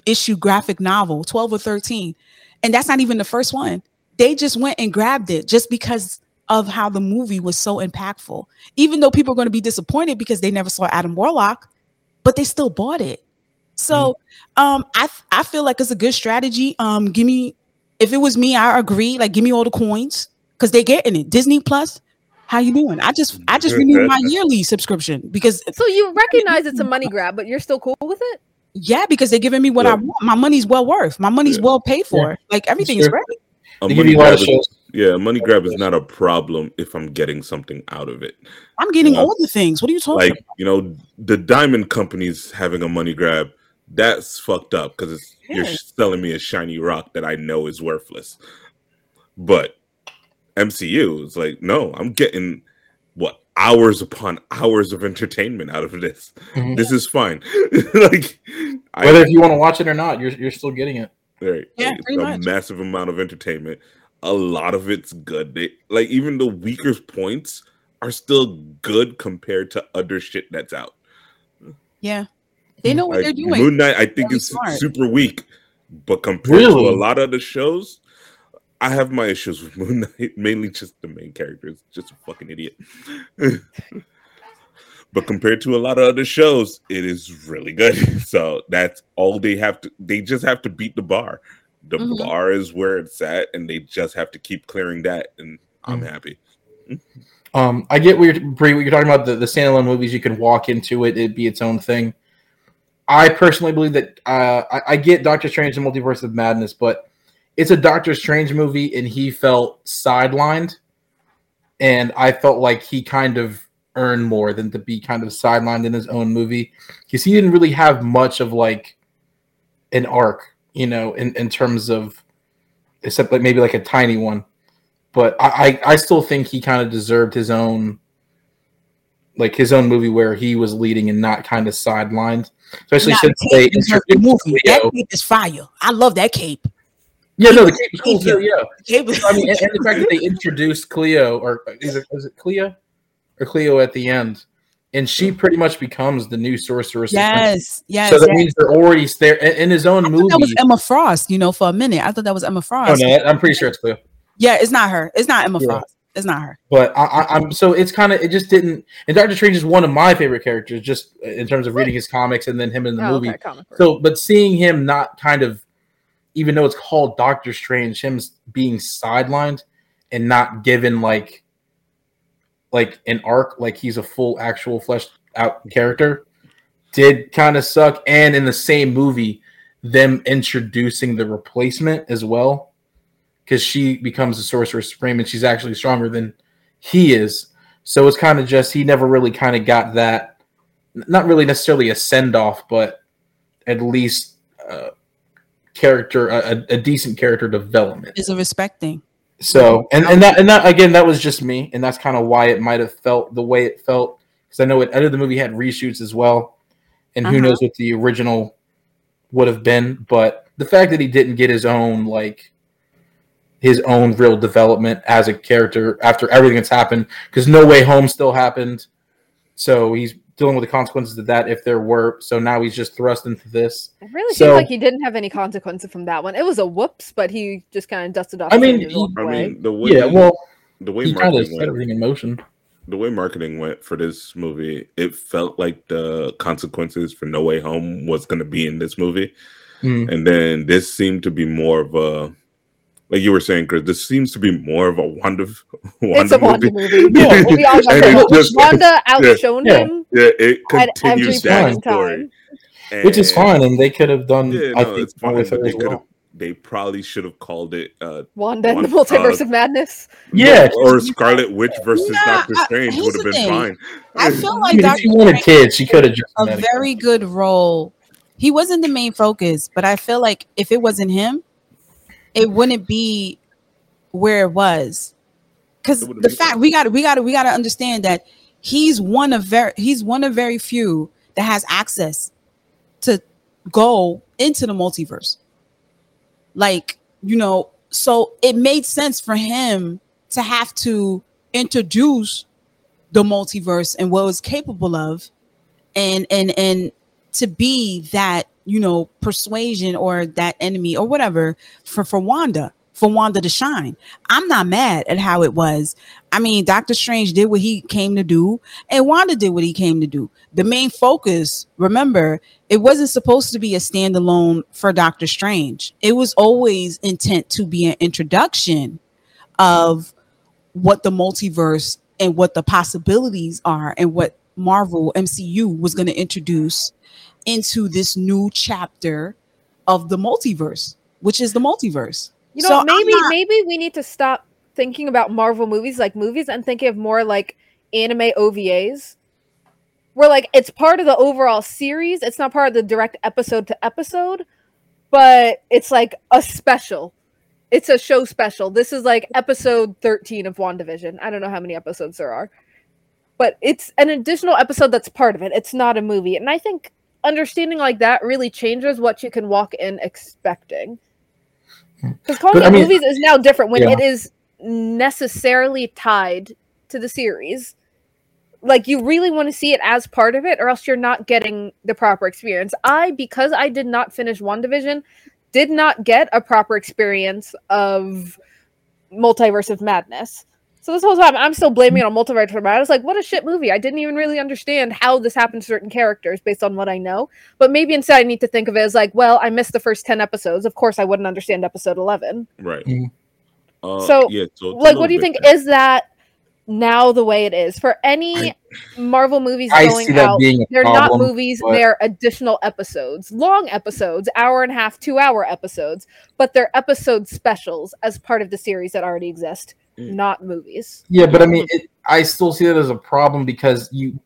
issue graphic novel, 12 or 13. And that's not even the first one. They just went and grabbed it just because of how the movie was so impactful. Even though people are going to be disappointed because they never saw Adam Warlock, but they still bought it. So um I I feel like it's a good strategy. Um give me if it was me, I agree. Like give me all the coins because they're getting it. Disney Plus, how you doing? I just I just renewed my [laughs] yearly subscription because So you [laughs] recognize it's a money grab, but you're still cool with it? yeah, because they're giving me what I want. My money's well worth. My money's Yeah. well paid for. Like everything is Sure. great. A They give money you a lot grab of is, shows. yeah, a money grab is not a problem if I'm getting something out of it. I'm getting Yeah. all the things. What are you talking Like, you know, the diamond companies having a money grab, that's fucked up because it's you're selling me a shiny rock that I know is worthless. But MCU is like, no, I'm getting what hours upon hours of entertainment out of this. Mhm. This is fine. [laughs] like I- Whether if you want to watch it or not, you're you're still getting it. Right. Yeah, It's a much. massive massive amount of entertainment. A lot of it's good. They, like even the weaker points are still good compared to other shit that's out. Yeah. They mm. know what Like they're doing. Moon Knight, I think Very is smart. super weak, but compared to a lot of the shows, I have my issues with Moon [laughs] Knight. Mainly just the main character is just a fucking idiot. [laughs] but compared to a lot of other shows, it is really good. [laughs] So that's all they have to. They just have to beat the bar. The Mhm. bar is where it's at, and they just have to keep clearing that. And I'm Mhm. happy. Um, I get what you're, Bree, what you're talking about. The, the standalone movies, you can walk into it; it'd be its own thing. I personally believe that uh, I, I get Doctor Strange: The Multiverse of Madness, but it's a Doctor Strange movie, and he felt sidelined, and I felt like he kind of earned more than to be kind of sidelined in his own movie because he didn't really have much of like an arc, you know, in, in terms of except like maybe like a tiny one but I, I I still think he kind of deserved his own like his own movie where he was leading and not kind of sidelined, especially since they the introduced movie. Cleo. That cape is fire. I love that cape. Yeah, no, the cape cool too. Yeah, The cape is I mean, and, and the fact that they [laughs] introduced Cleo, or is it is it Cleo, or Cleo at the end, and she pretty much becomes the new sorceress. yes, yes. so that yes. means they're already there in, in his own I movie. that was Emma Frost, you know, for a minute. I thought that was Emma oh Frost. no, I'm pretty sure it's Cleo. Yeah, it's not her. It's not Emma Yeah. Frost. It's not her. But I, I, I'm so it's kind of it just didn't. And Doctor Strange is one of my favorite characters, just in terms of reading his comics and then him in the Oh, movie. okay. So, but seeing him not kind of, even though it's called Doctor Strange, him being sidelined and not given like, like an arc, like he's a full actual fleshed out character, did kind of suck. And in the same movie, them introducing the replacement as well, because she becomes the Sorcerer Supreme and she's actually stronger than he is. So it's kind of just he never really kind of got that, not really necessarily a send off, but at least uh, character a, a- decent character development. Is a respect thing. So and and that and that again that was just me, and that's kind of why it might have felt the way it felt because I know it. Know the movie had reshoots as well, and who Uh-huh. knows what the original would have been. But the fact that he didn't get his own like his own real development as a character after everything that's happened, because No Way Home still happened, so he's dealing with the consequences of that if there were. So now he's just thrust into this. It really So- seems like he didn't have any consequences from that one. It was a whoops, but he just kind of dusted off. I mean, he- I mean, the way Yeah, well, the way he kind of marketing set went, everything in motion. the way marketing went for this movie, it felt like the consequences for No Way Home was going to be in this movie, Mm. and then this seemed to be more of a like you were saying, Chris, this seems to be more of a Wanda, [laughs] it's a Wanda movie. movie. [laughs] Yeah. [laughs] We all got And it just- Wanda outshone Yeah. him Yeah, it at every continues point that story, time. which is fine, and they could have done. Yeah, I no, think it's fine. with But they as could have. well. They probably should have called it. uh Wanda and the One- Multiverse uh, of Madness. Yeah. or Scarlet Witch versus Nah, Doctor Strange here's would have been thing. fine. I feel I like mean, if Doctor she wanted Strange kids, she could have just a very good role. He wasn't the main focus, but I feel like if it wasn't him, it wouldn't be where it was. Because the fact we got to we got we got to understand that he's one of very he's one of very few that has access to go into the multiverse. Like you know, so it made sense for him to have to introduce the multiverse and what it was capable of and and and to be that you know persuasion or that enemy or whatever for for Wanda for Wanda to shine. I'm not mad at how it was. I mean, Doctor Strange did what he came to do, and Wanda did what he came to do. The main focus, remember, it wasn't supposed to be a standalone for Doctor Strange. It was always intent to be an introduction of what the multiverse and what the possibilities are and what Marvel MCU was going to introduce into this new chapter of the multiverse, which is the multiverse. You know, So maybe not- maybe we need to stop thinking about Marvel movies like movies and thinking of more like anime OVAs. Where like it's part of the overall series, it's not part of the direct episode to episode, but it's like a special. It's a show special. This is like episode 13 of WandaVision. I don't know how many episodes there are. But it's an additional episode that's part of it. It's not a movie. And I think understanding like that really changes what you can walk in expecting. Hmm. Because calling But, I mean- movies is now different when Yeah. it is necessarily tied to the series. Like you really want to see it as part of it, or else you're not getting the proper experience. I, because I did not finish WandaVision, did not get a proper experience of Multiverse of Madness. So this whole time I'm still blaming it on Multiverse I was Like, what a shit movie. I didn't even really understand how this happened to certain characters based on what I know. But maybe instead I need to think of it as like, well, I missed the first 10 episodes. Of course I wouldn't understand episode 11. Right. Mhm. Uh, So, yeah. So like, what do you bit think? is that now the way it is for any Marvel movies I going out? They're not movies, but- they're additional episodes, long episodes, hour and a half, two hour episodes, but they're episode specials as part of the series that already exist. Mm. not movies. Yeah, but I mean, it, I still see that as a problem because you,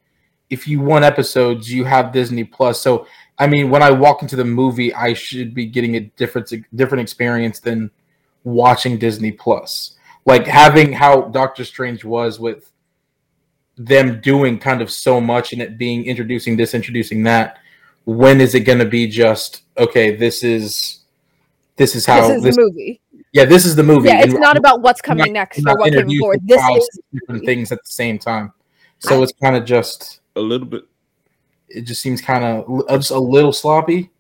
if you want episodes, you have Disney Plus. So I mean, when I walk into the movie, I should be getting a different different experience than watching Disney Plus. Like having how Doctor Strange was with them doing kind of so much and it being introducing this, introducing that. When is it going to be just okay? This is this is how this is this, movie. Yeah this is the movie. Yeah, it's and not about what's coming not- next or not what came introducing forward. This is different things at the same time. So it's kind of just a little bit? it just seems kind of just a little sloppy.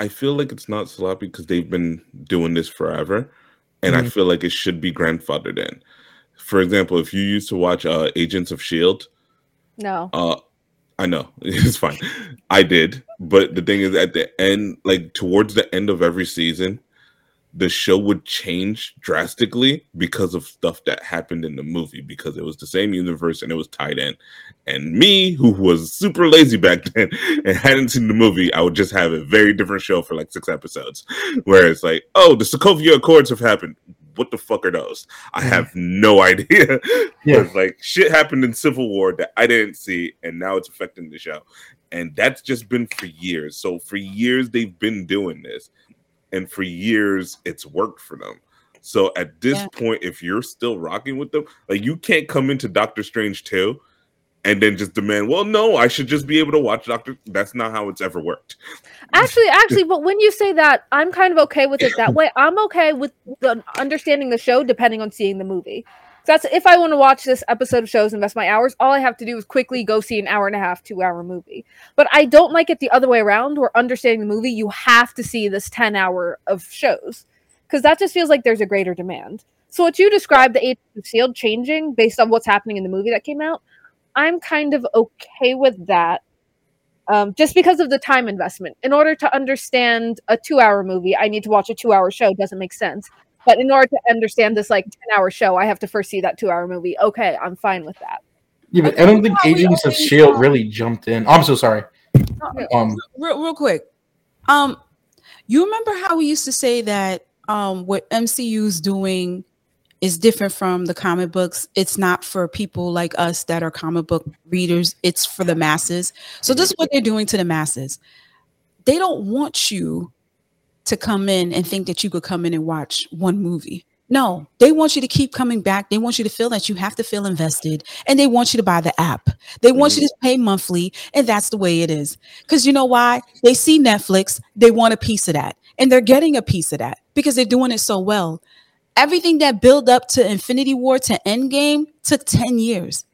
I feel like it's not sloppy because they've been doing this forever, and I Mhm. feel like it should be grandfathered in. For example, if you used to watch uh, Agents of Shield, no. uh, I know [laughs] it's fine. I did, but the thing is, at the end, like towards the end of every season, the show would change drastically because of stuff that happened in the movie because it was the same universe and it was tied in. And me, who was super lazy back [laughs] then and hadn't seen the movie, I would just have a very different show for like six episodes, where it's like, oh, the Sokovia Accords have happened. What the fuck are those? I Mhm. have no [laughs] idea. Yeah. Like shit happened in Civil War that I didn't see, and now it's affecting the show. And that's just been for years. So for years they've been doing this, and for years it's worked for them. So at this Yeah. point, if you're still rocking with them, like you can't come into Doctor Strange 2 and then just demand, well, no, I should just be able to watch Doctor. That's not how it's ever worked. Actually, actually, [laughs] but when you say that, I'm kind of okay with it that [laughs] way. I'm okay with the understanding the show depending on seeing the movie. That's if I want to watch this episode of shows, invest my hours, all I have to do is quickly go see an hour and a half, two hour movie. But I don't like it the other way around, where understanding the movie, you have to see this 10 hour of shows. Because that just feels like there's a greater demand. So what you described, the Age of Shield changing based on what's happening in the movie that came out, I'm kind of okay with that um, just because of the time investment. In order to understand a two hour movie, I need to watch a two hour show. Doesn't make sense. But in order to understand this like 10 hour show, I have to first see that two hour movie. Okay, I'm fine with that. Yeah, but I don't think Agents of Shield really jumped in. I'm so sorry. Um, real, real quick. Um, you remember how we used to say that um what MCU's doing is different from the comic books. It's not for people like us that are comic book readers. It's for the masses. So this is what they're doing to the masses. They don't want you to come in and think that you could come in and watch one movie. No, they want you to keep coming back. They want you to feel that you have to feel invested and they want you to buy the app. They want you to mm-hmm. pay monthly and that's the way it is. Cuz you know why? They see Netflix, they want a piece of that. And they're getting a piece of that because they're doing it so well. Everything that built up to Infinity War to Endgame took 10 years.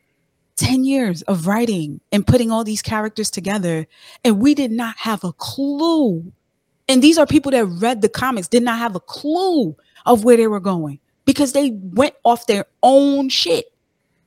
10 years of writing and putting all these characters together and we did not have a clue. And these are people that read the comics did not have a clue of where they were going because they went off their own shit.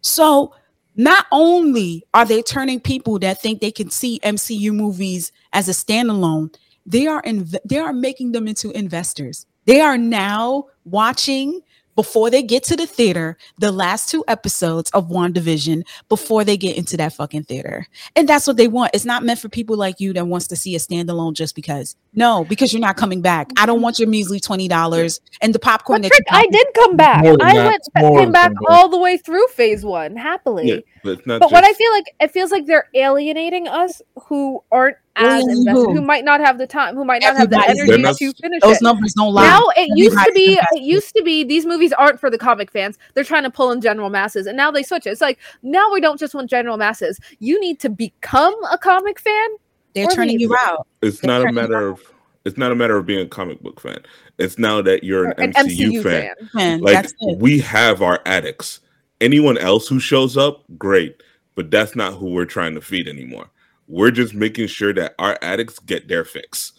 So not only are they turning people that think they can see MCU movies as a standalone, they are inv- they are making them into investors. They are now watching before they get to the theater the last two episodes of WandaVision before they get into that fucking theater. And that's what they want. It's not meant for people like you that wants to see a standalone just because. No, because you're not coming back. I don't want your measly $20 and the popcorn But that Trick, you I did come back. I that. went It's more came back that. all the way through phase one happily. Yeah, but it's not But what I feel like it feels like they're alienating us who aren't as Alienating invested, who? who might not have the time, who might not have the energy not- to finish those it. numbers don't lie. Now it used to be invested. it used to be these movies aren't for the comic fans. They're trying to pull in general masses and now they switch it. It's like now we don't just want general masses. You need to become a comic fan. They're turning you out. it's They're not a matter of it's not a matter of being a comic book fan. It's now that you're an, an MCU, MCU fan. fan. Like we have our addicts. Anyone else who shows up, great, but that's not who we're trying to feed anymore. We're just making sure that our addicts get their fix.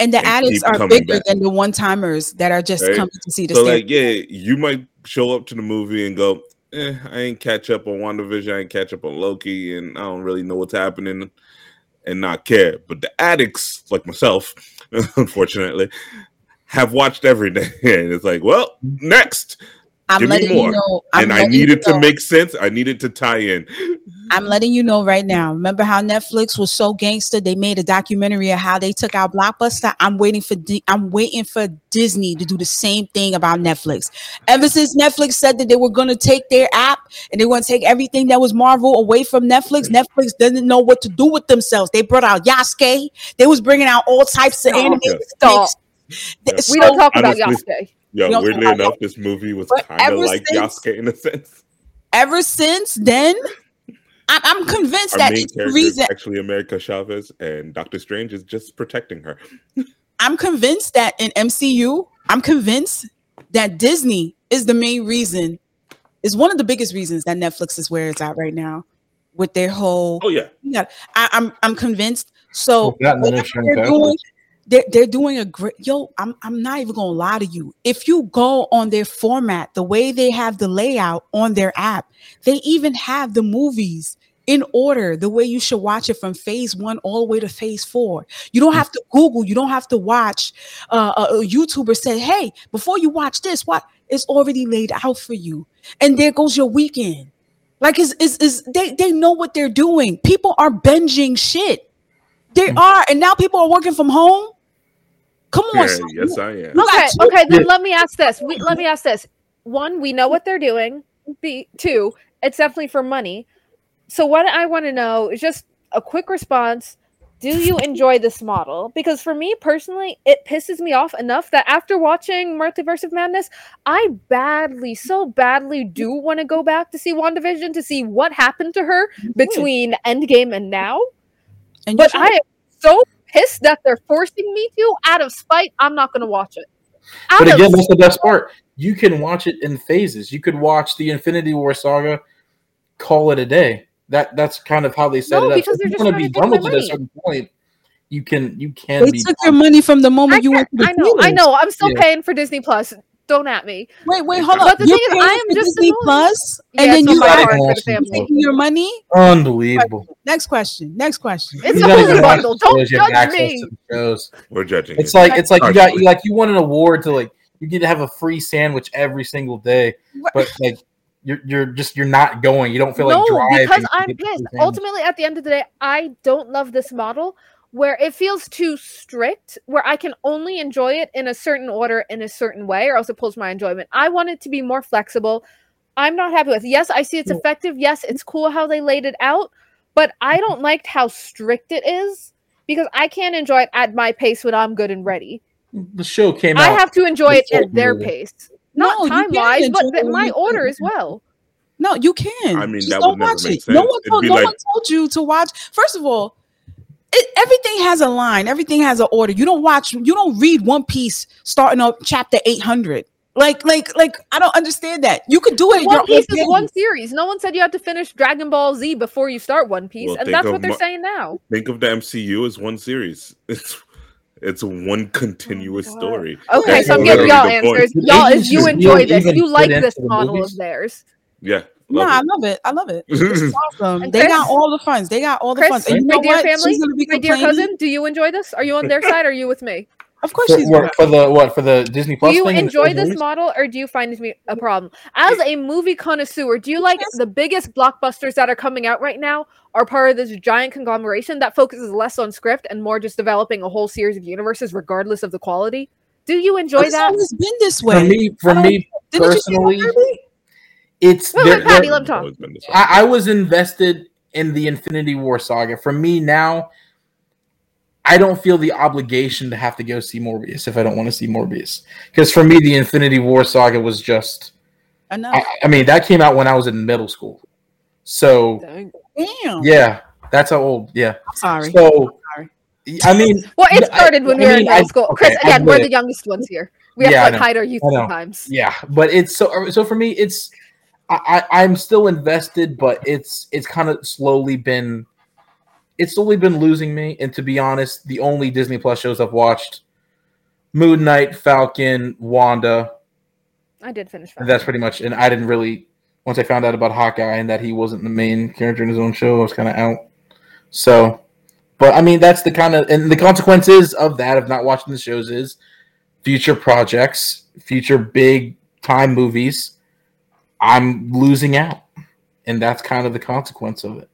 And the and addicts are bigger back. than the one timers that are just Right? coming to see the So like, yeah, you might show up to the movie and go, eh, I ain't catch up on WandaVision, I ain't catch up on Loki, and I don't really know what's happening and not care. But the addicts, like myself, [laughs] unfortunately, have watched every day. [laughs] And it's like, well, next. I'm give me letting more. you know. I'm and I letting you needed to make sense. I needed to tie in. I'm letting you know right now. Remember how Netflix was so gangster? They made a documentary of how they took out Blockbuster. I'm waiting for Di- I'm waiting for Disney to do the same thing about Netflix. Ever since Netflix said that they were going to take their app and they want to take everything that was Marvel away from Netflix, mm. Netflix doesn't know what to do with themselves. They brought out Yasuke. They was bringing out all types of Stop. animated Stop. things. Yeah. We don't talk about honestly- Yasuke. Yo, You know, weirdly I- enough, this movie was kind of like since- Yasuke in a sense. ever since then, I'm, I'm convinced Our that main it's the character is actually America Chavez, and Doctor Strange is just protecting her. I'm convinced that in MCU, I'm convinced that Disney is the main reason, is one of the biggest reasons that Netflix is where it's at right now with their whole. Oh yeah, Yeah, I, I'm I'm convinced. So That and then whatever it's showing they're doing, they're, they're doing a great. Yo, I'm I'm not even gonna lie to you. If you go on their format, the way they have the layout on their app, they even have the movies in order the way you should watch it from phase one all the way to phase four. You don't have to Google, you don't have to watch uh, a, YouTuber say, hey, before you watch this, what it's already laid out for you. And there goes your weekend. Like is is is they they know what they're doing. People are binging shit. They are, and now people are working from home. Come on, yeah so- yes I am. Okay, two- okay, then let me ask this. We let me ask this. One, we know what they're doing. B two, it's definitely for money. So what I want to know is just a quick response. Do you enjoy this model? Because for me personally, it pisses me off enough that after watching Multiverse of Madness, I badly, so badly do want to go back to see WandaVision to see what happened to her between Endgame and now. and But I am so pissed that they're forcing me to out of spite. I'm not going to watch it. Out But again, that's the best part. You can watch it in phases. You could watch the Infinity War saga, call it a day. That that's kind of how they set No, it up. because if they're you just want to be to done with it at a certain point, you can you can they be. took your money from the I, moment you went to the I know, I know. I'm still Yeah. paying for Disney Plus. Don't at me. Wait, wait, hold But on. the You're thing is, paying I am for just Disney annoyed. Plus, Yeah, and then it's you on my gotta card for the watch it. family. taking your money. Unbelievable. Next question. Next question. It's You a gotta holy get bundle. Don't to those, you have judge me. to shows. We're judging. It's you. like it's like you got you like you won an award to like you get to have a free sandwich every single day, What- but like you're you're just you're not going. You don't feel no, like driving. because I'm get pissed. Ultimately, at the end of the day, I don't love this model where it feels too strict, where I can only enjoy it in a certain order in a certain way, or else it pulls my enjoyment. I want it to be more flexible. I'm not happy with. Yes, I see it's effective. Yes, it's cool how they laid it out, but I mm-hmm. don't like how strict it is because I can't enjoy it at my pace when I'm good and ready. the show came out. I have to enjoy it at their you- pace, not you time wise, but enjoy my order as well. No, you can. I mean, Just that don't would never watch make it. No sense. one told, no like- one told you to watch. First of all, it, everything has a line. Everything has an order. You don't watch. You don't read One Piece starting up chapter eight hundred. Like, like, like. I don't understand that. You could do it. One Piece is one series. No one said you had to finish Dragon Ball Z before you start One Piece, Well, and that's what they're Mo- saying now. Think of the MCU as one series. [laughs] It's it's one continuous oh, God. story. Okay, That's so I'm literally giving y'all the point. answers. Y'all, Agents if you enjoy this, you like this model movies? of theirs. Yeah. No, love I love it. I love it. [laughs] It's awesome. And they Chris- got all the funds. They got all the Chris, funds. And you my know dear what? family, She's gonna be My dear cousin, do you enjoy this? Are you on their [laughs] side or are you with me? Of course, For, she's what, for the what for the Disney Plus. Do you thing enjoy this movies? model or do you find it to be a problem? As a movie connoisseur, do you like the biggest blockbusters that are coming out right now are part of this giant conglomeration that focuses less on script and more just developing a whole series of universes regardless of the quality? Do you enjoy It's that? always been this way. For way. me, for me Didn't you personally, Kirby? It's Wait, there- wait, Patty, there- let talk. Always been this way. I, I was invested in the Infinity War saga. For me now, I don't feel the obligation to have to go see Morbius if I don't want to see Morbius. Because for me, the Infinity War saga was just. Enough. I, I mean, that came out when I was in middle school. So Damn. yeah, that's how old. Yeah. I'm sorry. So Sorry. I mean, Well, it Yeah, I- started when we I were in mean, middle I- school. okay, Chris, again, we're the youngest ones here. We have Yeah, to like hide our youth sometimes. yeah, but it's so so for me, it's I, I I'm still invested, but it's it's kind of slowly been it's slowly been losing me. And to be honest, the only Disney Plus shows I've watched: Moon Knight, Falcon, Wanda. I did finish. And that's pretty much. And I didn't really once I found out about Hawkeye and that he wasn't the main character in his own show, I was kind of out. So, but I mean, that's the kind of and the consequences of that of not watching the shows is future projects, future big time movies. I'm losing out, and that's kind of the consequence of it.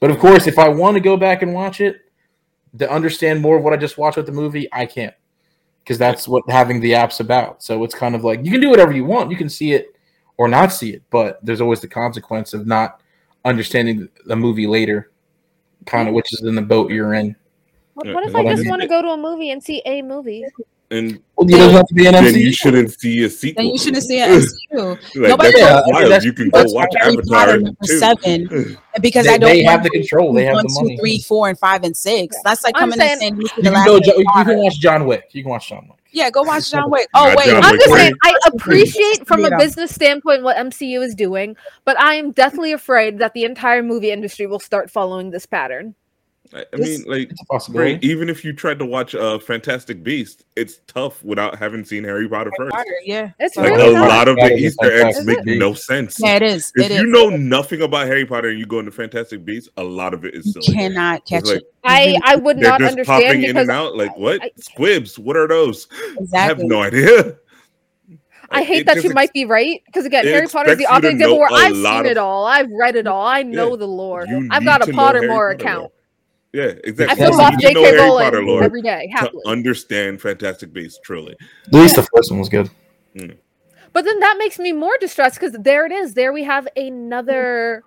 But of course, if I want to go back and watch it to understand more of what I just watched with the movie, I can't because that's what having the app's about. So it's kind of like you can do whatever you want. You can see it or not see it, but there's always the consequence of not understanding the movie later, kind of which is in the boat you're in. What, what if what I I just mean- want to go to a movie and see a movie? And Well, you don't have to be an then MC. you shouldn't see a sequel. Then you shouldn't see an [laughs] MCU. Like, Nobody that's Yeah, wild. that's- you can go that's watch Harry Avatar Potter number too. seven. [laughs] because They, I don't they have the control. They have one, the money. three, four, and five and six. That's like I'm coming saying- and saying You can go. You can watch John Wick. You can watch John Wick. Yeah, go watch John Wick. [laughs] Oh Not wait, John I'm Wick just saying, I appreciate from a business standpoint what MCU is doing, but I am deathly afraid that the entire movie industry will start following this pattern. I I This- mean, like, It's a right, even if you tried to watch uh, Fantastic Beast, it's tough without having seen Harry Potter first. Potter, yeah, It's Like really a tough. lot of the Easter eggs make no sense. yeah, it is. If It you is. know nothing about Harry Potter and you go into Fantastic Beasts, a lot of it is You cannot catch like, it. I I would They're not just understand popping in and out. Like what? I- Squibs? What are those? I have no idea. I hate it that just you might be right. Because again, Harry Potter is the expects you to object example know where a I've seen of- it all. I've read it all. I know Yeah. the lore. I've got a to know Pottermore Potter account. lore. Yeah, exactly. Yes, flip You you off need know J.K. Harry Rowling Potter lore every day, to understand Fantastic Beasts. Truly, At least the first one was good. Mm. But then that makes me more distressed because there it is. There we have another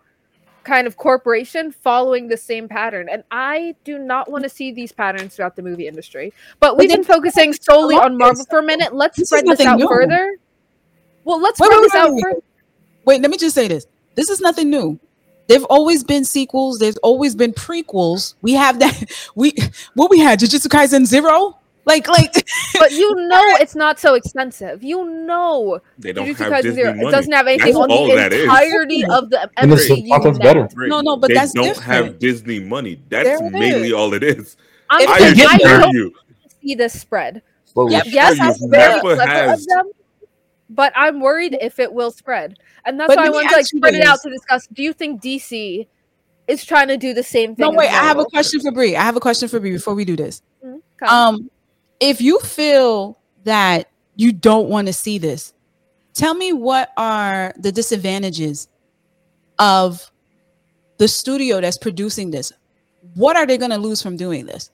kind of corporation following the same pattern. And I do not want to see these patterns throughout the movie industry. But we've they- been focusing solely on Marvel for a minute. Let's This spread this out new. further. Well, let's Wait, spread wait, this wait, out wait, further. Wait, let me just say this. This is nothing new. There've always been sequels. There's always been prequels. We have that. [laughs] We what we had Jujutsu Kaisen Zero. Like like [laughs] But you [laughs] know it's not so expensive. You know they don't Jujutsu have Kaisen Disney Zero. money. It doesn't have anything That's on all the that is. entirety of the And MCU content's better. No, no, but they that's don't different. have Disney money. That's mainly all it is. I'm If I I get there- assure don't you, see this spread. Slowly. Yep. Yes, you, it's very clever has- of them, but I'm worried if it will spread, and that's But why I want to like spread it out to discuss. Do you think DC is trying to do the same thing? no wait. I have a question for Bree. I have a question for Bree before we do this. Okay. Um, if you feel that you don't want to see this. Tell me what are the disadvantages of the studio that's producing this? What are they going to lose from doing this?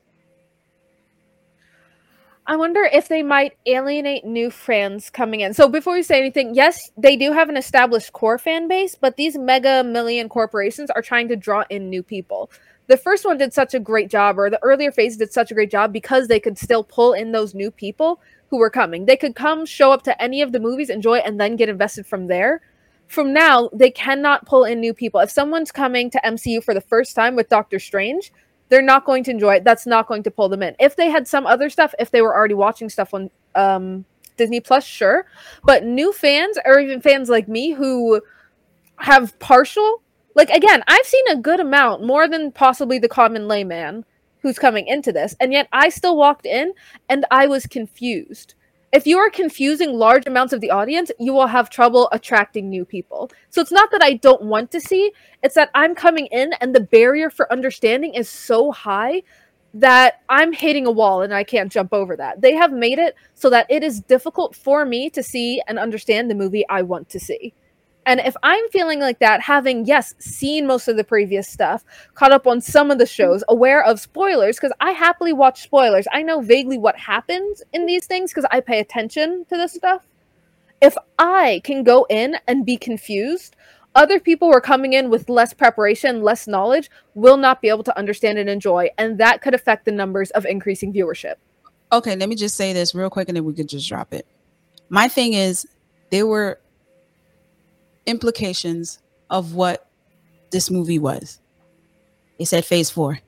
I wonder if they might alienate new fans coming in. So before you say anything, yes, they do have an established core fan base, but these mega million corporations are trying to draw in new people. The first one did such a great job, or the earlier phase did such a great job because they could still pull in those new people who were coming. They could come, show up to any of the movies, enjoy, and then get invested from there. From now, they cannot pull in new people. If someone's coming to MCU for the first time with Doctor Strange, they're not going to enjoy it. That's not going to pull them in. If they had some other stuff, if they were already watching stuff on um, Disney Plus, sure. But new fans, or even fans like me who have partial, like again, I've seen a good amount, more than possibly the common layman who's coming into this, and yet I still walked in and I was confused if you are confusing large amounts of the audience, you will have trouble attracting new people. So it's not that I don't want to see, it's that I'm coming in and the barrier for understanding is so high that I'm hitting a wall and I can't jump over that. They have made it so that it is difficult for me to see and understand the movie I want to see. And if I'm feeling like that, having, yes, seen most of the previous stuff, caught up on some of the shows, aware of spoilers, because I happily watch spoilers. I know vaguely what happens in these things because I pay attention to this stuff. If I can go in and be confused, other people who are coming in with less preparation, less knowledge, will not be able to understand and enjoy. And that could affect the numbers of increasing viewership. Okay, let me just say this real quick and then we could just drop it. My thing is, there were implications of what this movie was. They said phase four.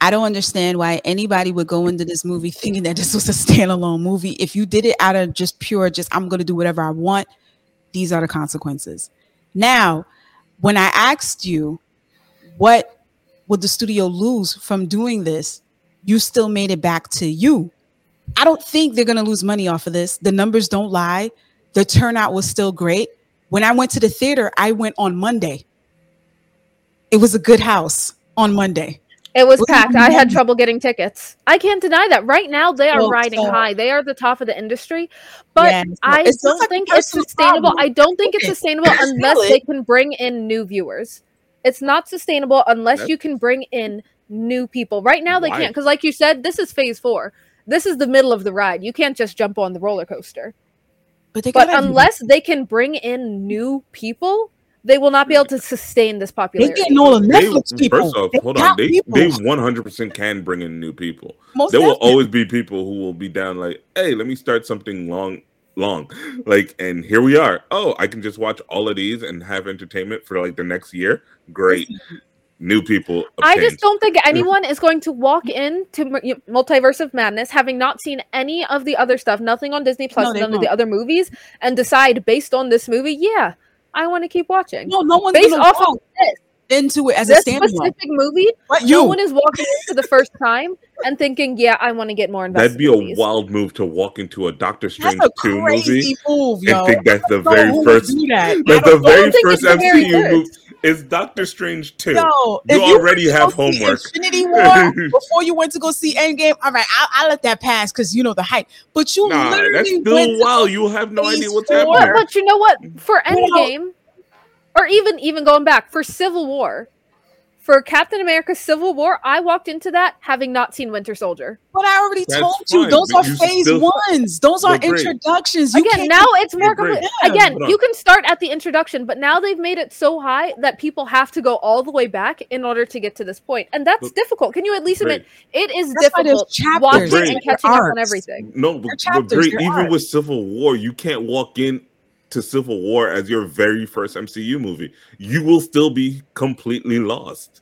I don't understand why anybody would go into this movie [laughs] thinking that this was a standalone movie. If you did it out of just pure, just I'm going to do whatever I want, these are the consequences. Now, when I asked you what would the studio lose from doing this, you still made it back to you. I don't think they're going to lose money off of this. The numbers don't lie. The turnout was still great. When I went to the theater, I went on Monday. It was a good house on Monday. It was packed. I had trouble getting tickets. I can't deny that. Right now, they are well, riding so, high. They are the top of the industry. But yeah, I don't like think it's sustainable. I don't think it's sustainable unless really? they can bring in new viewers. It's not sustainable unless you can bring in new people. Right now, they Why? can't. Because, like you said, this is phase four. This is the middle of the ride. You can't just jump on the roller coaster. But, they but unless they can bring in new people, they will not be able to sustain this popularity. They're getting all the Netflix they, people. First off, hold on. They, they 100% can bring in new people. Most there definitely. will always be people who will be down like, hey, let me start something long, long. Like, and here we are. Oh, I can just watch all of these and have entertainment for like the next year. Great new people. I just don't think anyone is going to walk into Multiverse of Madness having not seen any of the other stuff, nothing on Disney Plus, no, none of the other movies, and decide based on this movie, yeah, I want to keep watching. No, no one's based off of this into it as this a standalone. specific movie. But no one is walking in for the first time and thinking, "Yeah, I want to get more invested." That'd be a wild move to walk into a Doctor Strange two movie move, and think that's the very first. That. That's the very first MCU movie is Doctor Strange 2. No, you, you already have homework. Infinity [laughs] War before you went to go see Endgame. All right, I'll, I'll let that pass because you know the hype. But you nah, literally that's still wow. You have no idea what's happening. But you know what? For Endgame, or even even going back for Civil War, for Captain America Civil War, I walked into that having not seen Winter Soldier. But I already That's told you, fine, those are phase still, ones. Those are introductions. You again, now it's more complete. Again, you can start at the introduction, but now they've made it so high that people have to go all the way back in order to get to this point. And that's but, difficult. Can you at least admit it is that's difficult watching and catching up on everything? No, but, but great, even arcs. with Civil War, you can't walk in to Civil War as your very first MCU movie, you will still be completely lost.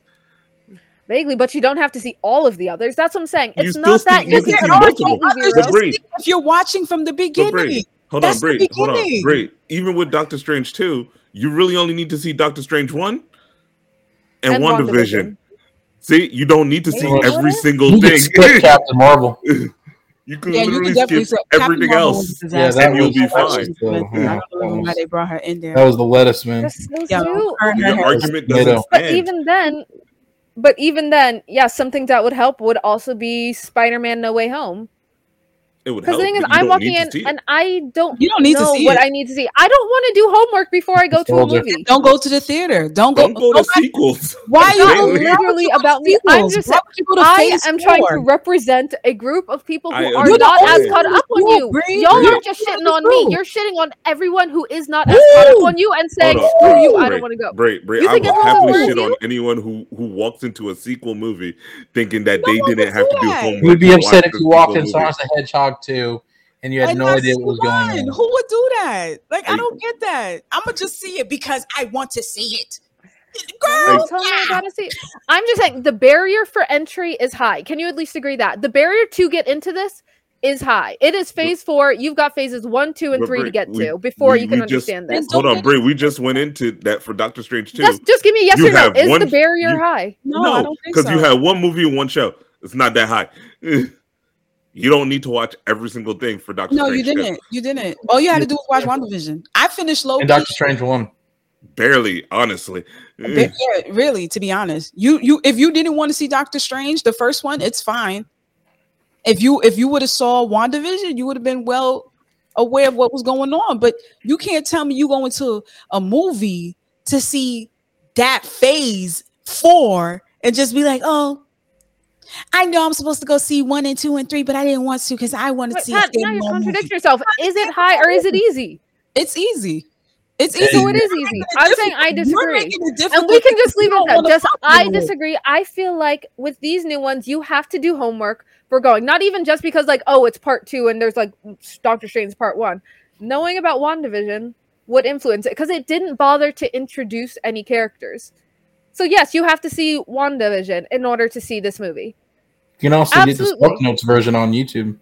Vaguely, but you don't have to see all of the others. That's what I'm saying. It's you not that you if you're watching from the beginning. hold on, Bray, hold on, Bray. Even with Doctor Strange 2, you really only need to see Doctor Strange 1 and, and WandaVision. See, you don't need to see every single you thing. Captain Marvel. [laughs] You can yeah, literally you can skip everything else, yeah, and you'll be fine. I don't know why they brought her in there. That was the lettuce, man. Yeah, the argument doesn't But even then, but even then, yeah, something that would help would also be Spider-Man: No Way Home. It would Because help. the thing is, I'm walking in and I don't You don't need to see what it. I need to see. I don't want to do homework before I go to a movie. Don't go to the theater. Don't go. Don't go to [laughs] don't- sequels. Why are you not go- Really? literally why would you go to about me. I'm just Why would you go to I am trying to represent a group of people who I are not You're as caught up on you. Bree. Y'all You're aren't just shitting on me. You're shitting on everyone who is not as caught up on you and saying, screw you, I don't want to go. Bray, Bray, You I think will everyone's happily aware shit on anyone who who walks into a sequel movie thinking that they didn't have to do homework. You would be upset if you walked in movie. Sonic the Hedgehog 2 and you had And no idea what was going on. Who would do that? Like, I don't get that. I'm gonna just see it because I want to see it. I'm Girl, telling you, I yeah. gotta see. I'm just saying the barrier for entry is high. Can you at least agree that the barrier to get into this is high? It is phase four. You've got phases one, two, and But three to get we- to before we- you can we just- understand this. Hold on, get Bray. into We just went into that for Doctor Strange too. Just, just give me a yes You or no. Is one- the barrier you- high? No, I don't because so. you had one movie and one show. It's not that high. [laughs] you don't need to watch every single thing for Doctor no, Strange. you didn't. You didn't. All you had to do was watch WandaVision. I finished Loki. And Doctor Strange 1. Barely, honestly. Ba- yeah, really, to be honest. You you if you didn't want to see Doctor Strange, the first one, it's fine. If you if you would have saw WandaVision, you would have been well aware of what was going on. But you can't tell me you go into a movie to see that phase four and just be like, oh, I know I'm supposed to go see one and two and three, but I didn't want to because I wanted to see. Pat, now you're standalone movie." yourself. Is it high or is it easy? It's easy. It's easy. So it is easy. I'm saying I disagree. And we can just leave it at that. Just I disagree. I feel like with these new ones, you have to do homework for going. Not even just because like, oh, it's part two and there's like Doctor Strange part one. Knowing about WandaVision would influence it because it didn't bother to introduce any characters. So yes, you have to see WandaVision in order to see this movie. You can also get the Absolutely. Smoke Notes version on YouTube.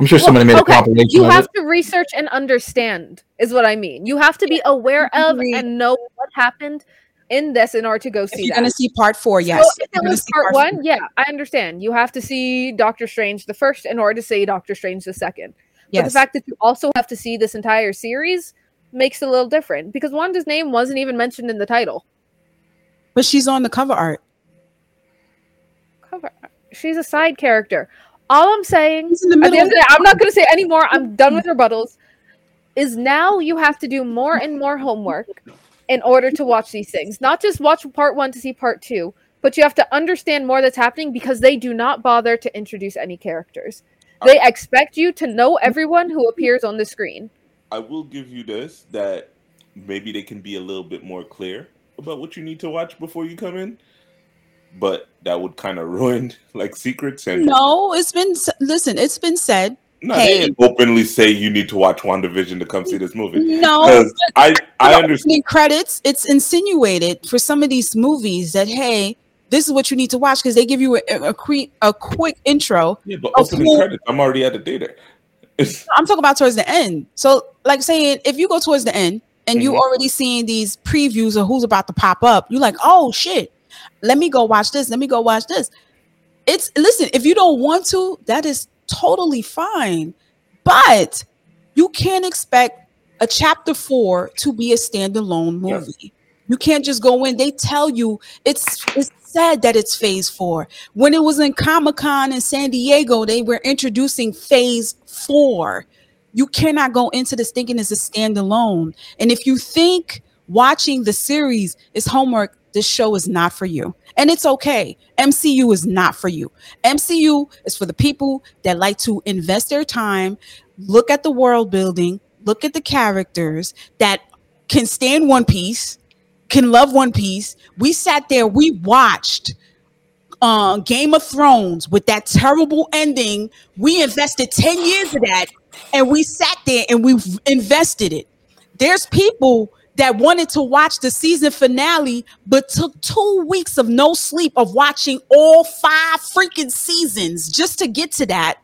I'm sure somebody made Well, a okay, compilation You of have it. to research and understand, is what I mean. You have to be aware of and know what happened in this in order to go If see you're that. gonna see part four, So yes. if it was see part four. one, yeah, I understand. You have to see Doctor Strange the first in order to see Doctor Strange the second. But the fact that you also have to see this entire series makes it a little different because Wanda's name wasn't even mentioned in the title. But she's on the cover art. Cover. She's a side character. All I'm saying She's in the at the middle. end of the day, I'm not going to say anymore. I'm done with rebuttals. Is now you have to do more and more homework in order to watch these things. Not just watch part one to see part two, but you have to understand more that's happening because they do not bother to introduce any characters. They expect you to know everyone who appears on the screen. I will give you this that maybe they can be a little bit more clear about what you need to watch before you come in. But that would kind of ruin [laughs] like secrets and No, it's been listen. It's been said. no, hey. they didn't openly say you need to watch WandaVision to come see this movie. No, I I understand. credits. It's insinuated for some of these movies that hey, this is what you need to watch because they give you a, a, cre- a quick intro. Yeah, but opening who- credits. I'm already at the theater. [laughs] I'm talking about towards the end. So, like saying, if you go towards the end and you Mhm. already seeing these previews of who's about to pop up, you're like, oh shit, let me go watch this. Let me go watch this. It's listen, if you don't want to, that is totally fine. But you can't expect a chapter four to be a standalone Yes. movie. You can't just go in. They tell you it's it's said that it's phase four. When it was in Comic Con in San Diego, they were introducing phase four. You cannot go into this thinking it's a standalone. And if you think watching the series is homework, this show is not for you. And it's okay. MCU is not for you. MCU is for the people that like to invest their time, look at the world building, look at the characters that can stand One Piece, can love One Piece. We sat there, we watched uh, Game of Thrones with that terrible ending. We invested 10 years of that and we sat there and we invested it. There's people that wanted to watch the season finale, but took two weeks of no sleep of watching all five freaking seasons just to get to that.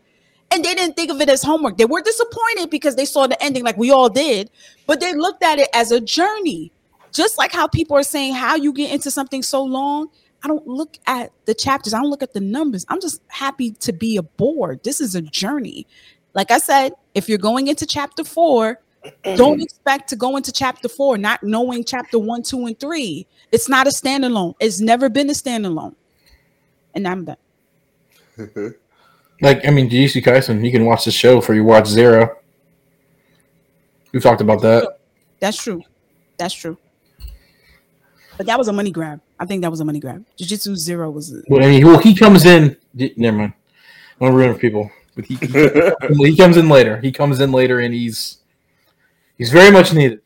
And they didn't think of it as homework. They were disappointed because they saw the ending like we all did, but they looked at it as a journey. Just like how people are saying how you get into something so long. I don't look at the chapters, I don't look at the numbers. I'm just happy to be aboard. This is a journey. Like I said, if you're going into chapter four, [clears throat] don't expect to go into chapter four not knowing chapter one, two, and three. It's not a standalone. It's never been a standalone. And I'm done. [laughs] Like I mean, Jujutsu Kaisen, you can watch the show before you watch Zero. We've talked about that. That's true. That's true. But that was a money grab. I think that was a money grab. Jujutsu Zero was. A, Well, I mean, well, he comes in. Never mind. I don't ruin for people. But he, [laughs] he, he comes in later. He comes in later, and he's he's very much needed.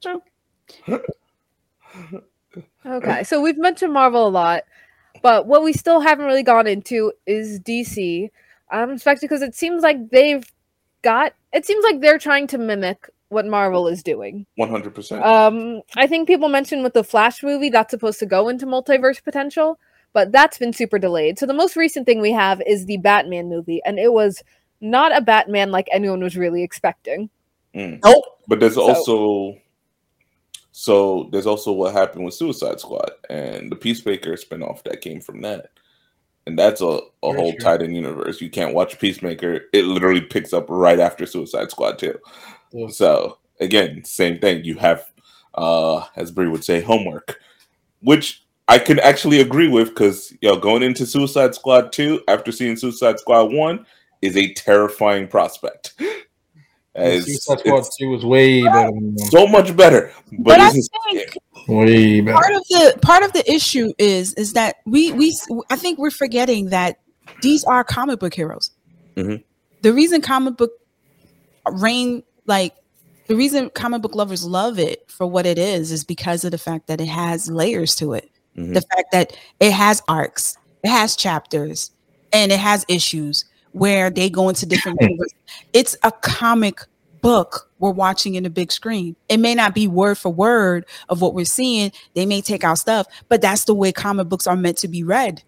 true. [laughs] Okay, so we've mentioned Marvel a lot, but what we still haven't really gone into is DC. I'm um, especially because it seems like they've got. It seems like they're trying to mimic what Marvel is doing. One hundred percent. Um, I think people mentioned with the Flash movie that's supposed to go into multiverse potential, but that's been super delayed. So the most recent thing we have is the Batman movie, and it was not a Batman like anyone was really expecting. Nope. But there's So- also so there's also what happened with Suicide Squad and the Peacemaker spinoff that came from that. And that's a, a Very whole true. tied in universe. You can't watch Peacemaker. It literally picks up right after Suicide Squad too. Yeah. So again, same thing. You have uh as Bree would say, homework. Which I can actually agree with because yo, going into Suicide Squad 2 after seeing Suicide Squad 1 is a terrifying prospect. [laughs] As Suicide Squad Two was way better than so much better. But, But I it's- think Way better. part of the part of the issue is is that we we I think we're forgetting that these are comic book heroes. Mhm. The reason comic book reign like the reason comic book lovers love it for what it is is because of the fact that it has layers to it. Mhm. The fact that it has arcs, it has chapters, and it has issues where they go into different universes. It's a comic book we're watching in the big screen. It may not be word for word of what we're seeing. They may take out stuff, but that's the way comic books are meant to be read.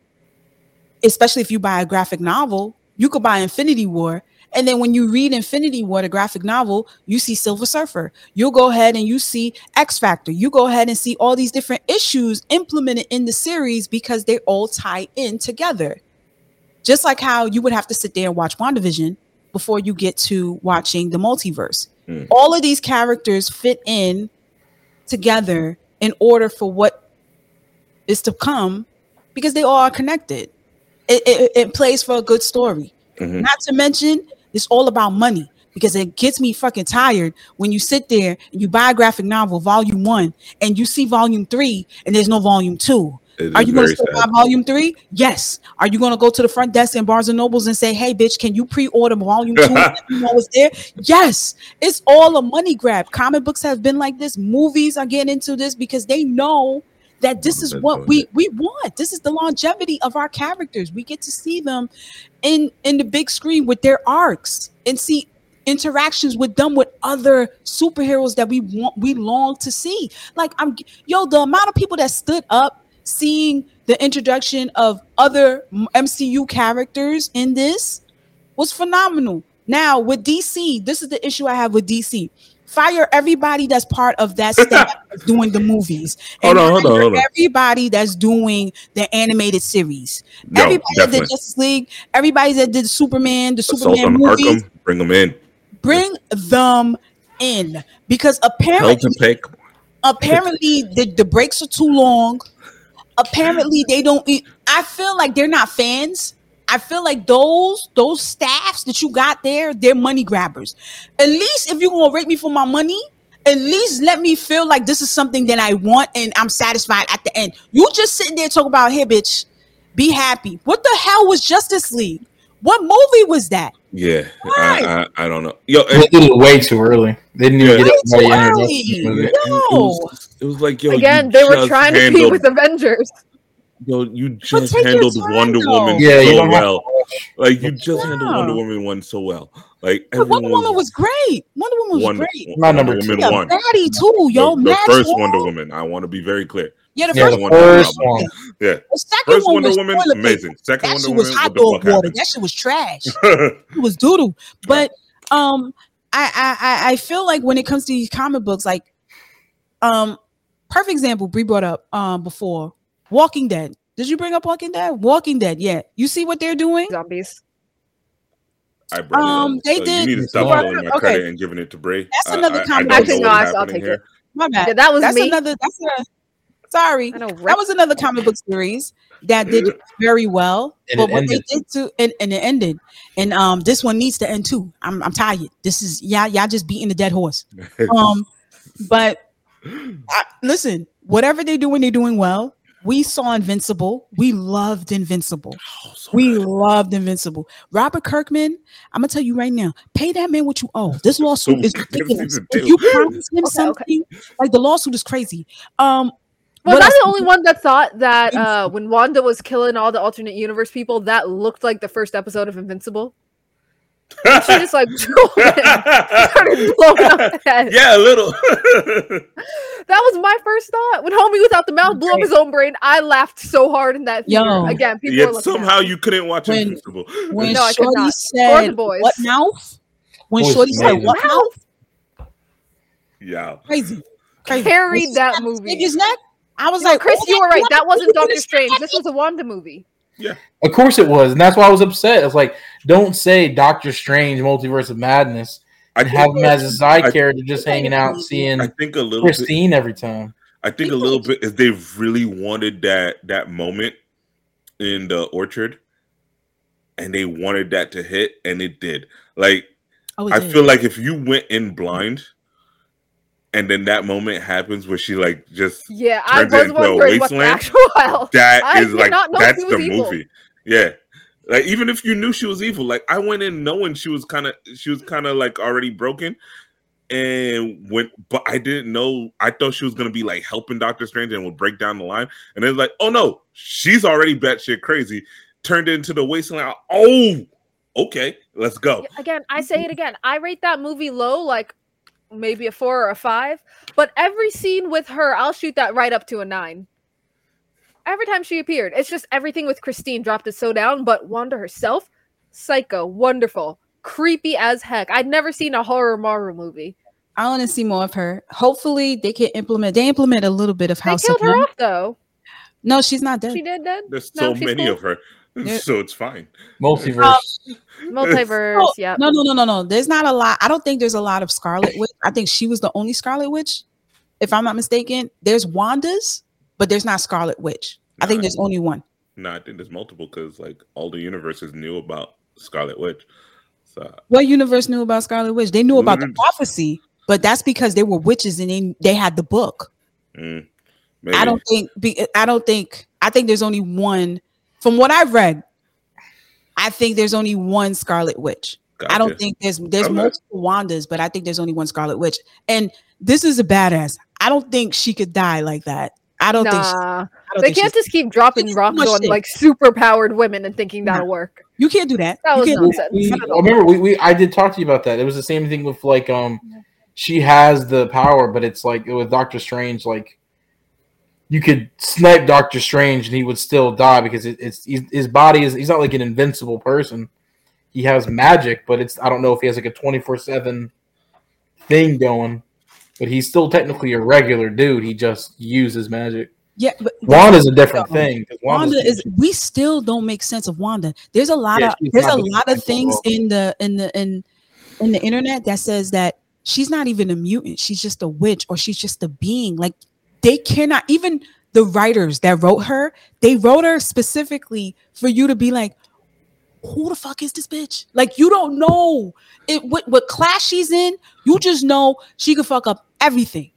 Especially if you buy a graphic novel, you could buy Infinity War. And then when you read Infinity War, the graphic novel, you see Silver Surfer. You'll go ahead and you see X Factor. You go ahead and see all these different issues implemented in the series because they all tie in together. Just like how you would have to sit there and watch WandaVision before you get to watching the multiverse. Mm. All of these characters fit in together in order for what is to come because they all are connected. It, it, it plays for a good story. Mhm. Not to mention, it's all about money because it gets me fucking tired when you sit there and you buy a graphic novel, volume one, and you see volume three and there's no volume two. It Are you going to still buy volume three? Yes. Are you going to go to the front desk in Barnes and Nobles and say, "Hey, bitch, can you pre-order volume two? [laughs] me know it's there." Yes. It's all a money grab. Comic books have been like this. Movies are getting into this because they know that this is what we we want. This is the longevity of our characters. We get to see them in in the big screen with their arcs and see interactions with them with other superheroes that we want we long to see like i'm yo the amount of people that stood up seeing the introduction of other mcu characters in this was phenomenal now with dc this is the issue i have with dc fire everybody that's part of that [laughs] staff doing the movies Hold on, hold on, hold on. everybody that's doing the animated series No, everybody that did definitely. Justice League, everybody that did Superman, the Assault Superman movies, Arkham, bring them in. bring them in because apparently, apparently the, the breaks are too long. [laughs] Apparently, they don't. I feel like they're not fans. I feel like those those staffs that you got there, they're money grabbers. At least if you're gonna rate me for my money, at least let me feel like this is something that I want and I'm satisfied at the end. You just sitting there talking about here, bitch. Be happy. What the hell was Justice League? What movie was that? Yeah, I, I, I don't know. Yo, and They did it way too early. They didn't even Yeah. get Way too early. introduced. it, it No. was, it was like yo, Again, they were just trying to handled, compete with Avengers. Yo, you just handled Wonder though. Woman Yeah, so well. Like you just handled Wonder Woman one so well. Like But Wonder everyone Woman was great. Wonder Woman was Wonder, great. Not number Wonder two. Woman Yeah, one. Maddie too, yo. the, the first won. Wonder Woman. I want to be very clear. Yeah, the Yeah, first, the one. first Wonder one. Yeah, the second first one Wonder was Woman, toilet paper. amazing. Second That Wonder shit was hot what the dog water. happened? That shit was trash. [laughs] It was doodle. But um, I, I I I feel like when it comes to these comic books, like um, perfect example Bree brought up um before Walking Dead. Did you bring up Walking Dead? Walking Dead, yeah. You see what they're doing? Zombies. I brought it Um, up. they So did- You need to stop Well, my okay. credit and giving it to Bray. That's I- another I, I comic don't book. know Actually, what's no, I'll- I'll take here. it. My bad. Yeah, that was that's me. another. That's a. Sorry, I know. that was another comic book series that did very well. And but it what ended. they did to and, and it ended. And um this one needs to end too. I'm I'm tired. This is yeah, y'all just beating the dead horse. [laughs] Um but I, listen, whatever they're doing, they're doing well. We saw Invincible. We loved Invincible. Oh, so We bad. loved Invincible. Robert Kirkman, I'm gonna tell you right now, pay that man what you owe. This lawsuit is [laughs] ridiculous. If you promise him Okay, okay. something, like the lawsuit is crazy. Um, Was I else? the only one that thought that uh, when Wanda was killing all the alternate universe people, that looked like the first episode of Invincible? She just like [laughs] started blowing up the head. yeah, a little. [laughs] That was my first thought. When Homie without the mouth blew up his own brain, I laughed so hard in that theater. Yo. Again, people Yet somehow you couldn't watch When- Invincible. when No, I could Shorty not. Said boys. what mouth? When Boys Shorty said what mouth? yeah. Crazy. Crazy. Carried When that snapped his movie. nigga's neck, I was No, like, Chris, oh, you were right. That wasn't Doctor Strange. This was a Wanda movie. Of course it was, and that's why I was upset. It's like, don't say Doctor Strange, Multiverse of Madness, I and have him as a side I- character, just hanging out, seeing I think a little bit. Christine every time. I think a little bit is they really wanted that that moment in the orchard, and they wanted that to hit, and it did. Like Oh, it I did. feel like if you went in blind, and then that moment happens where she like just Yeah, I was wondering what the wasteland? actual [laughs] hell. that I is like that's the evil. movie. Yeah. Like even if you knew she was evil, like I went in knowing she was kind of she was kind of like already broken, and when but I didn't know I thought she was gonna be like helping Doctor Strange and would break down the line, and then like oh no, she's already batshit crazy, turned into the wasteland. Oh, okay, let's go. Again, I say it again. I rate that movie low, like maybe a four or a five. But every scene with her, I'll shoot that right up to a nine. Every time she appeared, it's just everything with Christine dropped it so down. But Wanda herself, psycho, wonderful, creepy as heck. I'd never seen a horror Marvel movie. I want to see more of her. Hopefully, they can implement. They implement a little bit of They House killed of her M. off though. No, she's not dead. She did dead. There's No, so she's many cool. of her, Yeah. [laughs] so it's fine. Multiverse. Multiverse, No, yeah. No, no, no, no, no. There's not a lot. I don't think there's a lot of Scarlet Witch. I think she was the only Scarlet Witch, if I'm not mistaken. There's Wanda's, but there's not Scarlet Witch. I think Nah. there's only one. No, I think there's multiple because like all the universes knew about Scarlet Witch. So What universe knew about Scarlet Witch? They knew about the prophecy, but that's because they were witches and they, they had the book. mm. I don't think. I don't think. I think there's only one. From what I've read, I think there's only one Scarlet Witch. I don't think there's there's Okay. multiple Wandas, but I think there's only one Scarlet Witch. And this is a badass. I don't think she could die like that. I don't think. She, I don't they think can't just keep dropping rocks on shit. like super powered women and thinking that'll work. you can't do that. That You was nonsense. we, Not at I all. remember we, we I did talk to you about that. It was the same thing with like um she has the power, but it's like with Doctor Strange, like you could snipe Doctor Strange and he would still die because it, it's his body is he's not like an invincible person. He has magic, but it's I don't know if he has like a twenty four seven thing going. But he's still technically a regular dude. He just uses magic. Yeah, but Wanda's a different thing. Wanda is. We still don't make sense of Wanda. There's a lot Yeah, of there's a lot of things in the in the in in the internet that says that she's not even a mutant. She's just a witch or she's just a being. Like they cannot even the writers that wrote her. They wrote her specifically for you to be like, who the fuck is this bitch? Like you don't know it what, what class she's in. You just know she could fuck up everything.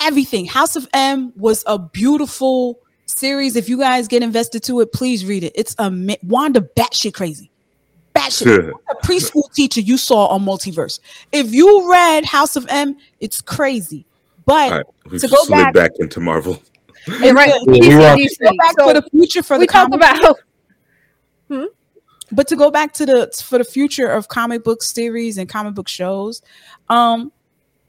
Everything. House of M was a beautiful series. If you guys get invested to it, please read it. It's a Wanda batshit crazy. Batshit. a preschool teacher you saw on Multiverse. If you read House of M, it's crazy. But All right, we to go back- back into Marvel. [laughs] Yeah, right. to Yeah, we were on- go back So for the future for we the talk comic about [laughs] but to go back to the for the future of comic book series and comic book shows um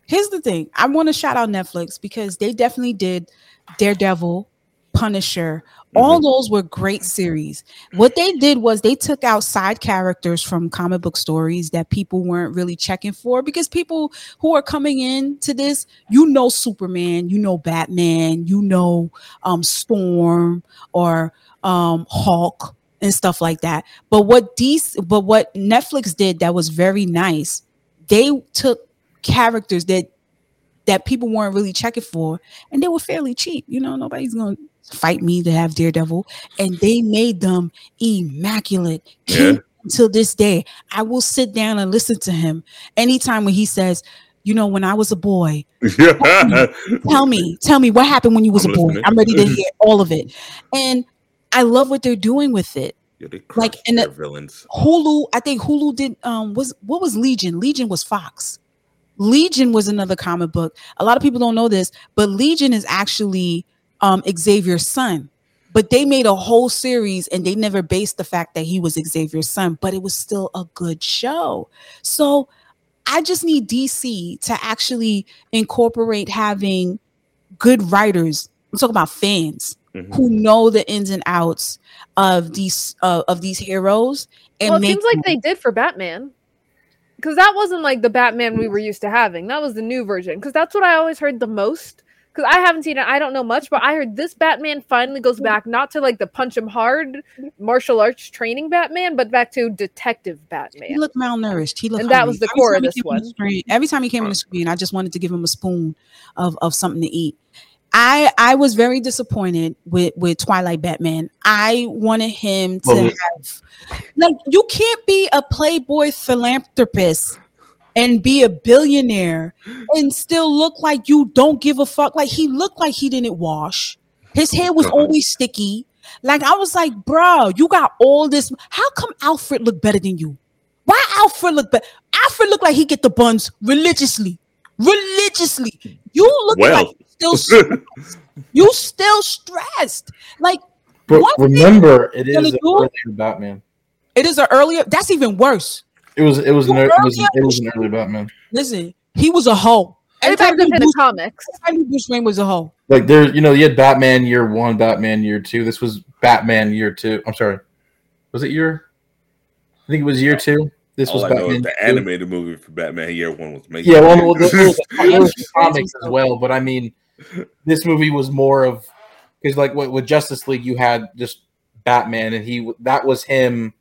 here's the thing i want to shout out netflix because they definitely did daredevil punisher all those were great series what they did was they took out side characters from comic book stories that people weren't really checking for because people who are coming in to this you know superman you know batman you know um storm or um hulk and stuff like that. But what DC, but what Netflix did that was very nice, they took characters that that people weren't really checking for, and they were fairly cheap. You know, nobody's gonna fight me to have Daredevil, and they made them immaculate. Yeah. Until this day, I will sit down and listen to him anytime when he says, "You know, when I was a boy, yeah. [laughs] tell me, tell me what happened when you was I'm a boy. listening. I'm ready to [laughs] hear all of it." And I love what they're doing with it. Yeah, Like, in the- villains. Hulu, I think Hulu did um was what was Legion? Legion was Fox. Legion was another comic book. A lot of people don't know this, but Legion is actually um Xavier's son. But they made a whole series and they never based the fact that he was Xavier's son, but it was still a good show. So I just need DC to actually incorporate having good writers. I'm talking about fans Mhm. who know the ins and outs of these uh, of these heroes and well, it seems like them- they did for Batman. Because that wasn't like the Batman we were used to having. That was the new version. Because that's what I always heard the most. Because I haven't seen it, I don't know much, but I heard this Batman finally goes back not to like the punch him hard martial arts training Batman, but back to detective Batman. he looked malnourished. He looked And that was the Every core of this came on one. screen- every time he came on the screen, I just wanted to give him a spoon of, of something to eat. I I was very disappointed with with Twilight Batman. I wanted him to Well, have like you can't be a playboy philanthropist and be a billionaire and still look like you don't give a fuck. Like he looked like he didn't wash. His hair was always sticky. Like I was like, bro, you got all this. How come Alfred look better than you? Why Alfred look better? Alfred look like he get the buns religiously, religiously. You look Well. like you still [laughs] you still stressed. Like But remember, it is gonna an earlier Batman. it is an earlier. That's even worse. It was it was an, Well, it was, it was an early Batman. Listen, he was a hoe. Everybody Everybody in knew the comics. everybody knew Bruce Wayne was a hoe. Like there, you know, you had Batman year one, Batman year two. This was Batman year two. I'm sorry, was it year? I think it was year two. This was All I know Batman. is the two. animated movie for Batman Year One was made. Yeah, well, well was, [laughs] was Yeah. comics as well, but I mean, this movie was more of because like with, with Justice League, you had just Batman, and he that was him.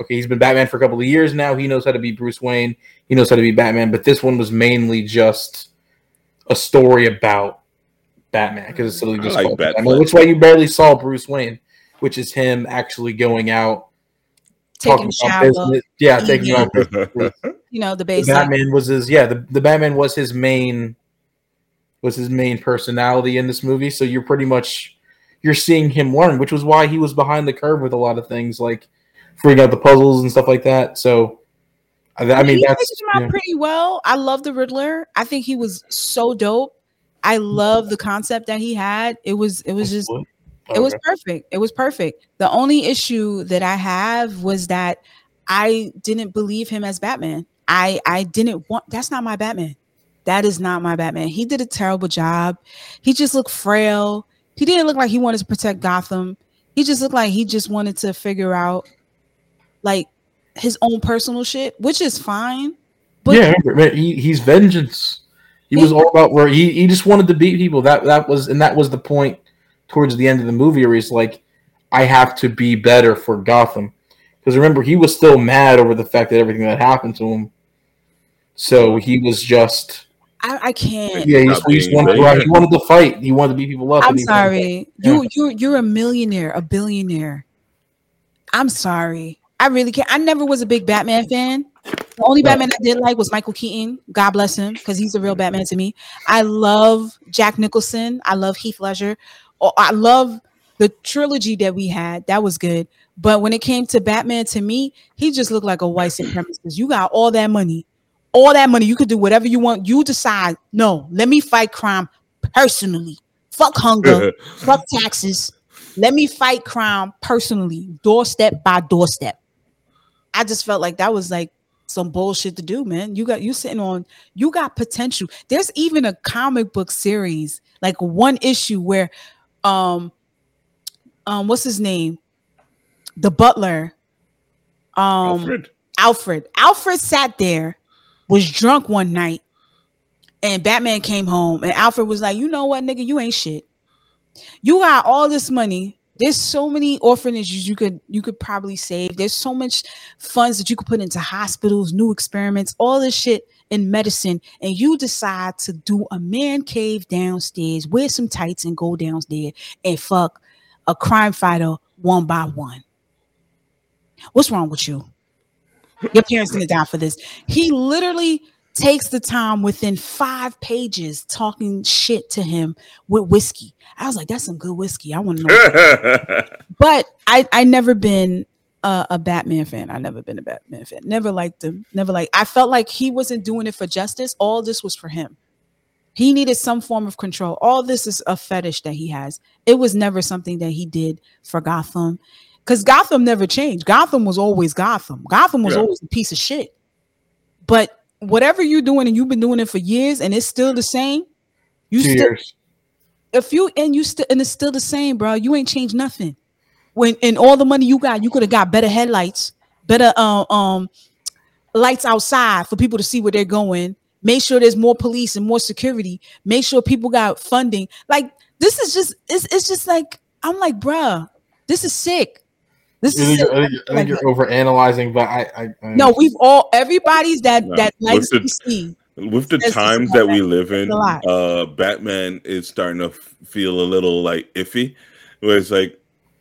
Okay, he's been Batman for a couple of years now. He knows how to be Bruce Wayne. He knows how to be Batman, but this one was mainly just a story about Batman because it's literally I just like called Batfleck. Batman, which is why you barely saw Bruce Wayne, which is him actually going out Taking a talking about business. Yeah, taking eating. out [laughs] you know, the The basic. Batman was his yeah, the, the Batman was his main was his main personality in this movie. So you're pretty much you're seeing him learn, which was why he was behind the curve with a lot of things like figuring out the puzzles and stuff like that. So I, I mean he that's him out yeah. pretty well. I love the Riddler. I think he was so dope. I love the concept that he had. It was it was just it was perfect. It was perfect. The only issue that I have was that I didn't believe him as Batman. I I didn't want that's not my Batman. That is not my Batman. He did a terrible job. He just looked frail. He didn't look like he wanted to protect Gotham. He just looked like he just wanted to figure out like his own personal shit, which is fine. But yeah, man, he, he's vengeance. He was all about where he, he just wanted to beat people. That that was and that was the point towards the end of the movie where he's like, I have to be better for Gotham. Because remember, he was still mad over the fact that everything that happened to him. So he was just I, I can't. yeah, he Not just, he wanted to, he wanted to fight. He wanted to beat people up. I'm and he- sorry. Yeah. You you you're a millionaire, a billionaire. I'm sorry. I really can't. I never was a big Batman fan. The only. Batman I did like was Michael Keaton. God bless him, because he's a real Batman to me. I love Jack Nicholson. I love Heath Ledger. Oh, I love the trilogy that we had. That was good. But when it came to Batman, to me, he just looked like a white supremacist. You got all that money, all that money. You could do whatever you want. You decide. No, let me fight crime personally. Fuck hunger. [laughs] Fuck taxes. Let me fight crime personally, doorstep by doorstep. I just felt like that was like some bullshit to do, man. You got you sitting on you got potential. There's even a comic book series, like one issue where um um what's his name? The butler. Um Alfred. Alfred. Alfred sat there, was drunk one night, and Batman came home, and Alfred was like, "You know what, nigga? You ain't shit. You got all this money. There's so many orphanages you could you could probably save. There's so much funds that you could put into hospitals, new experiments, all this shit in medicine, and you decide to do a man cave downstairs, wear some tights, and go downstairs and fuck a crime fighter one by one. What's wrong with you? Your parents didn't die for this. He literally takes the time within five pages talking shit to him with whiskey. I was like, that's some good whiskey. I want to know. [laughs] but I I never been a, a Batman fan. I never been a Batman fan. Never liked him. Never like. I felt like he wasn't doing it for justice. All this was for him. He needed some form of control. All this is a fetish that he has. It was never something that he did for Gotham. Because Gotham never changed. Gotham was always Gotham. Gotham was Yeah. always a piece of shit. But whatever you're doing, and you've been doing it for years, and it's still the same. You Two still years. if you and you still and it's still the same, bro. You ain't changed nothing. When and all the money you got, you could have got better headlights, better um um lights outside for people to see where they're going. Make sure there's more police and more security. Make sure people got funding. Like this is just it's it's just like I'm like, bruh, this is sick. This I is think, sick. you're, I think, I think you're over analyzing, but I, I, I no. We've all everybody's that No, that likes look at- DC. With the It's- it's times that we live in, uh, Batman is starting to f- feel a little like iffy. Where it's like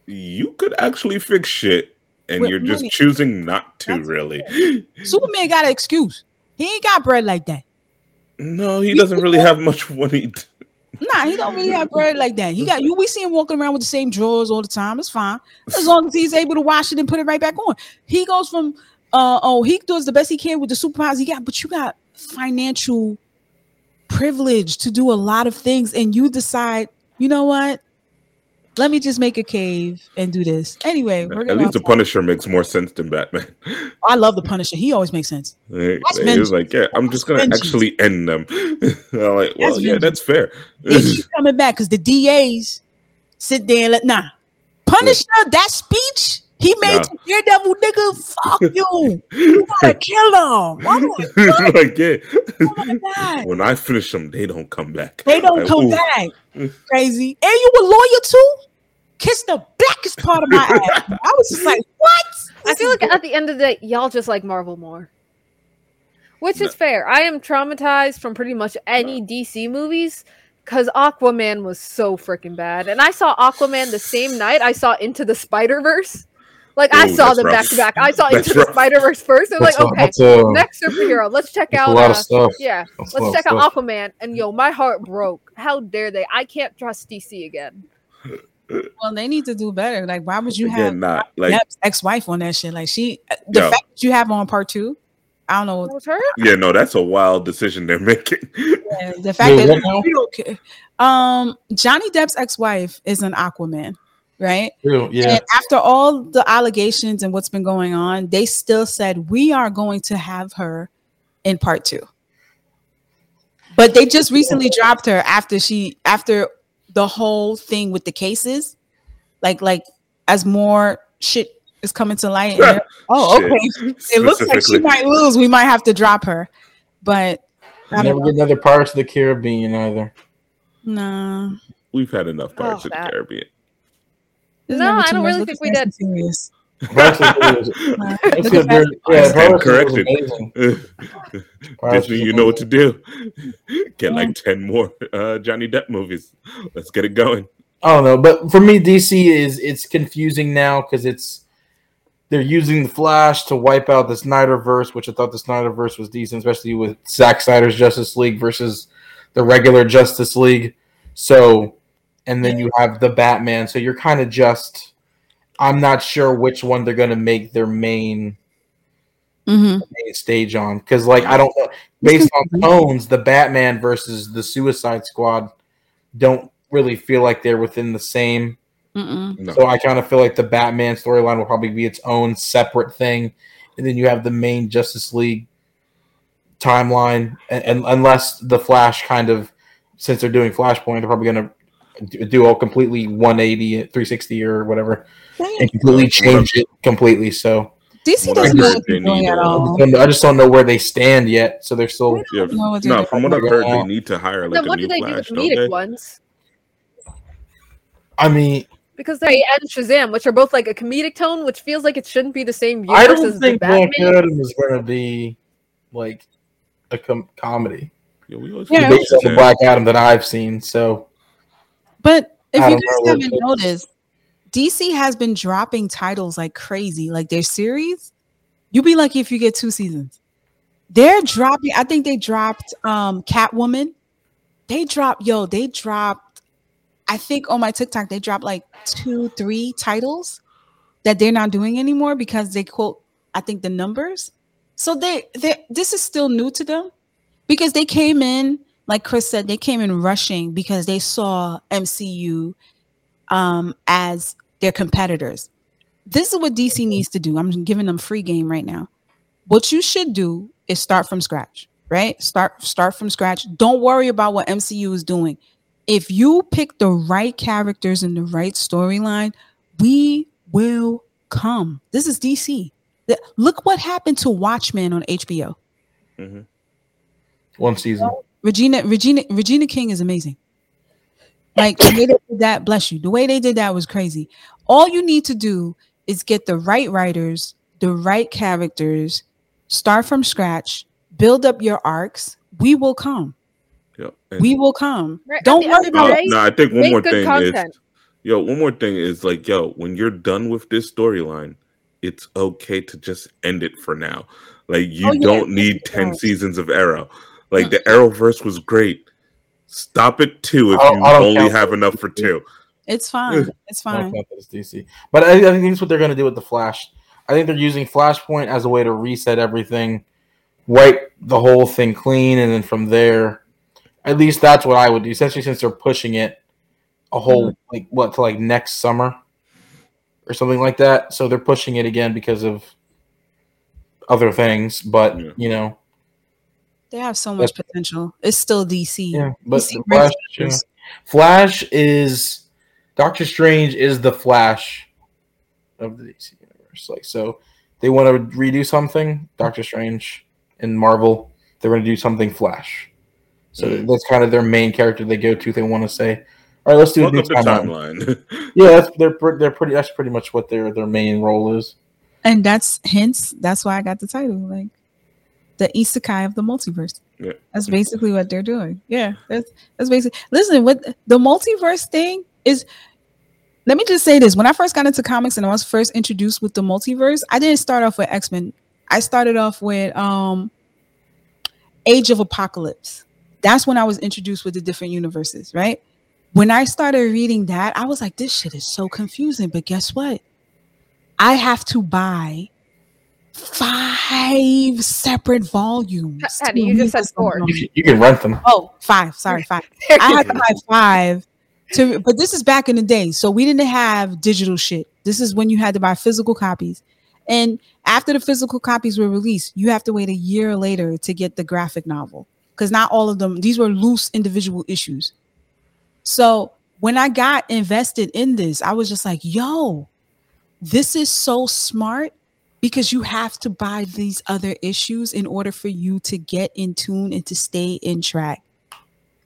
you could actually fix shit, and With you're just money. choosing not to. That's Really, Superman got an excuse. He ain't got bread like that. no, he doesn't really have much [laughs] money. Nah, he don't really have bread like that. He got you. We see him walking around with the same drawers all the time. It's fine as long as he's able to wash it and put it right back on. He goes from uh oh, he does the best he can with the superpowers he got, but you got financial privilege to do a lot of things, and you decide, you know what? Let me just make a cave and do this. Anyway, we're At least the Punisher makes more sense than Batman. I love the Punisher. He always makes sense. [laughs] He was like, yeah, I'm just gonna vengeance. actually end them. [laughs] I'm like, well, That's yeah, vengeance. that's fair. Keep coming back because the DAs sit there and let nah. Punisher, that speech he made Nah. to Daredevil, nigga, fuck you. You [laughs] gotta kill him. I'm like, [laughs] like, yeah. oh my God. When I finish them, they don't come back. They don't Like, come ooh. back. [laughs] Crazy. And you a lawyer too? Kiss the blackest part of my ass. I was just like, what? I feel like at the end of the day, y'all just like Marvel more. Which is fair. I am traumatized from pretty much any DC movies because Aquaman was so freaking bad. And I saw Aquaman the same night I saw Into the Spider Verse. Like I saw that's them back to back. I saw That's Into the. Spider Verse first. And like, a- okay, a- next superhero. Let's check that's a out. lot uh, of stuff. yeah, That's let's of check out. Aquaman. And yo, my heart broke. How dare they? I can't trust DC again. [laughs] Well, they need to do better. Like, why would you have Again, not like Depp's ex-wife on that shit? Like, she the Yo. fact that you have on part two, I don't know. What was her? yeah, no, that's a wild decision they're making. Yeah, the [laughs] fact Wait, that what now? we don't care. Um, Johnny Depp's ex-wife is an Aquaman, right? True, Yeah. And after all the allegations and what's been going on, they still said we are going to have her in part two. But they just recently dropped her after she after the whole thing with the cases, like like as more shit is coming to light. and oh, Shit. okay. [laughs] It looks like she might lose. We might have to drop her, but I Never get another Pirates of the Caribbean either. know. Nah. We've had enough Pirates Oh, of the Caribbean. There's No, I don't really think we Fast did. [laughs] [laughs] and Furious. Pirates of the Caribbean- Nah, That's look good. at They're- Fast- Yeah, stand Pirates of the corrected. Caribbean was amazing. Pirates Disney, you know what to do. [laughs] Get like ten more uh, Johnny Depp movies. Let's get it going. I don't know, but for me, DC is it's confusing now because it's they're using the Flash to wipe out the Snyderverse, which I thought the Snyderverse was decent, especially with Zack Snyder's Justice League versus the regular Justice League. So, and then you have the Batman. So you're kind of just, I'm not sure which one they're going to make their main Mhm. main stage on because, like, I don't know. Based on [laughs] tones, the Batman versus the Suicide Squad don't really feel like they're within the same. No. So I kind of feel like the Batman storyline will probably be its own separate thing, and then you have the main Justice League timeline, and, and unless the Flash kind of, since they're doing Flashpoint, they're probably going to do a completely 180, 360 or whatever, and completely change it completely. So DC doesn't I know what they're doing need, at uh, I all. just don't know- I just don't know where they stand yet. So they're still. Yeah, know no, doing. from what I've heard, they need to hire like then a what new do they do the Flash, don't comedic they? ones? I mean, because they and Shazam, which are both like a comedic tone, which feels like it shouldn't be the same universe I don't as think Batman. Black Adam is going to be like a com- comedy Yeah, we always Yeah. forget based on the Black Adam that I've seen. So But if you guys know haven't noticed, DC has been dropping titles like crazy. Like their series, you'll be lucky if you get two seasons. They're dropping. I think they dropped um Catwoman. They dropped, yo, they dropped. I think on my TikTok they dropped like two, three titles that they're not doing anymore because they quote. I think the numbers. So they, they, this is still new to them because they came in like Chris said, they came in rushing because they saw MCU um, as their competitors. This is what DC needs to do. I'm giving them free game right now. What you should do is start from scratch, right? Start start from scratch. Don't worry about what MCU is doing. If you pick the right characters and the right storyline, we will come. This is DC. Look what happened to Watchmen on HBO. Mhm. one season. Regina Regina Regina King is amazing. Like the way they did that, bless you. The way they did that was crazy. All you need to do is get the right writers, the right characters, start from scratch, build up your arcs. We will come. Yeah. And- We will come. Right, Don't worry end of the about day, no, I think one more thing content. is, yo, one more thing is like, yo, when you're done with this storyline, it's okay to just end it for now. Like, you Oh, yeah, don't need 10 yes. seasons of Arrow. Like, the Arrowverse was great. Stop it two if you only have enough for two. It's fine. It's fine. count that as DC. But I, I think that's what they're going to do with the Flash. I think they're using Flashpoint as a way to reset everything, wipe the whole thing clean, and then from there, at least that's what I would do. Essentially, since they're pushing it a whole Mm-hmm. like what to like next summer or something like that. So they're pushing it again because of other things. But Yeah. you know, They have so much potential. It's still DC. yeah. But DC the Flash, yeah. Flash is Doctor Strange is the Flash of the DC universe. Like so, they want to redo something. Doctor Strange in Marvel, they're going to do something Flash. So Mm. that's kind of their main character they go to. They want to say, "All right, let's do a new up the timeline." timeline. [laughs] Yeah, that's they're they're pretty. That's pretty much what their their main role is. And that's hence that's why I got the title. Like the isekai of the multiverse. Yeah. That's basically what they're doing. Yeah, that's that's basically. Listen, what the multiverse thing is. Let me just say this: when I first got into comics and I was first introduced with the multiverse, I didn't start off with X Men. I started off with um Age of Apocalypse. That's when I was introduced with the different universes, right? When I started reading that, I was like, this shit is so confusing. But guess what? I have to buy five separate volumes. H- Hattie, to you just said four. You can, you can rent them. Oh, five. Sorry, [laughs] five. I had to buy five to but this is back in the day. So we didn't have digital shit. This is when you had to buy physical copies. And after the physical copies were released, you have to wait a year later to get the graphic novel. Because not all of them, these were loose individual issues. So when I got invested in this, I was just like, yo, this is so smart because you have to buy these other issues in order for you to get in tune and to stay in track.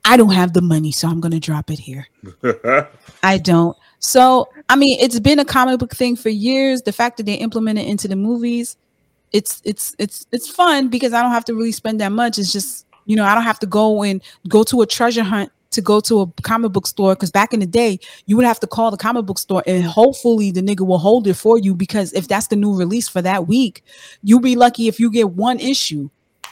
I don't have the money, so I'm going to drop it here. [laughs] I don't. So, I mean, it's been a comic book thing for years. The fact that they implement it into the movies, it's it's it's it's fun because I don't have to really spend that much. It's just, you know, I don't have to go and go to a treasure hunt to go to a comic book store because back in the day, you would have to call the comic book store and hopefully the nigga will hold it for you because if that's the new release for that week, you'll be lucky if you get one issue.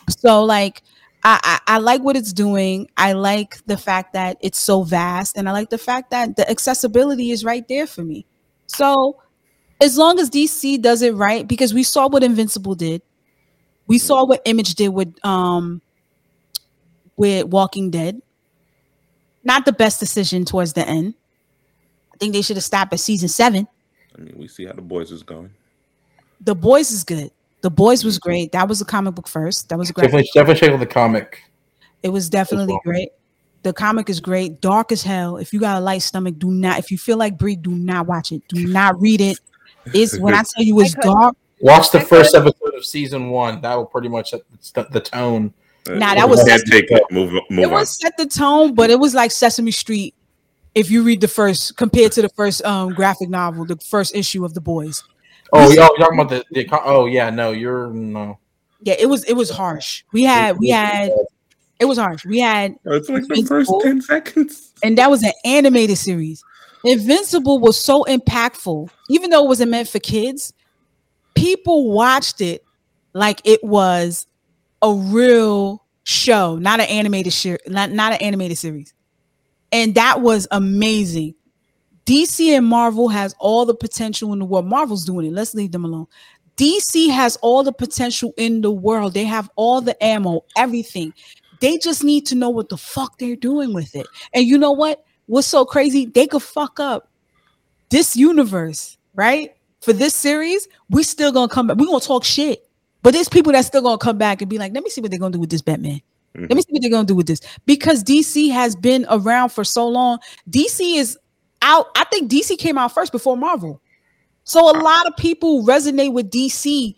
So like I, I, I like what it's doing. I like the fact that it's so vast, and I like the fact that the accessibility is right there for me. So, as long as DC does it right, because we saw what Invincible did, we saw what Image did with um with Walking Dead. Not the best decision towards the end. I think they should have stopped at season seven. I mean, we see how the boys is going. The Boys is good. The Boys was mm-hmm. great. That was a comic book first. That was a great. Definitely, definitely check out the comic. It was definitely well. great. The comic is great, dark as hell. If you got a light stomach, do not. If you feel like Bree, do not watch it. Do not read it. [laughs] It's when I tell you it's dark. Watch the I first could- episode of season one. That will pretty much set the, the tone. Nah, that was- can't take it. Move, move It on. was set the tone, but it was like Sesame Street If you read the first compared to the first um graphic novel, the first issue of the boys. Oh, y'all talking about the, the oh yeah, no, you're no. Yeah, it was it was harsh. We had we had it was harsh. We had It's like the first 10 seconds. and that was an animated series. Invincible was so impactful, even though it wasn't meant for kids. People watched it like it was a real show, not an animated show, not, not an animated series. And that was amazing. DC and Marvel has all the potential in the world. Marvel's doing it. Let's leave them alone. DC has all the potential in the world. They have all the ammo, everything. They just need to know what the fuck they're doing with it. And you know what? What's so crazy? They could fuck up this universe, right? For this series, we're still gonna come back. We're gonna talk shit. But there's people that still gonna come back and be like, let me see what they're gonna do with this Batman. Let me mm-hmm. see what they're gonna do with this. Because DC has been around for so long. DC is out. I think DC came out first before Marvel. So a lot of people resonate with DC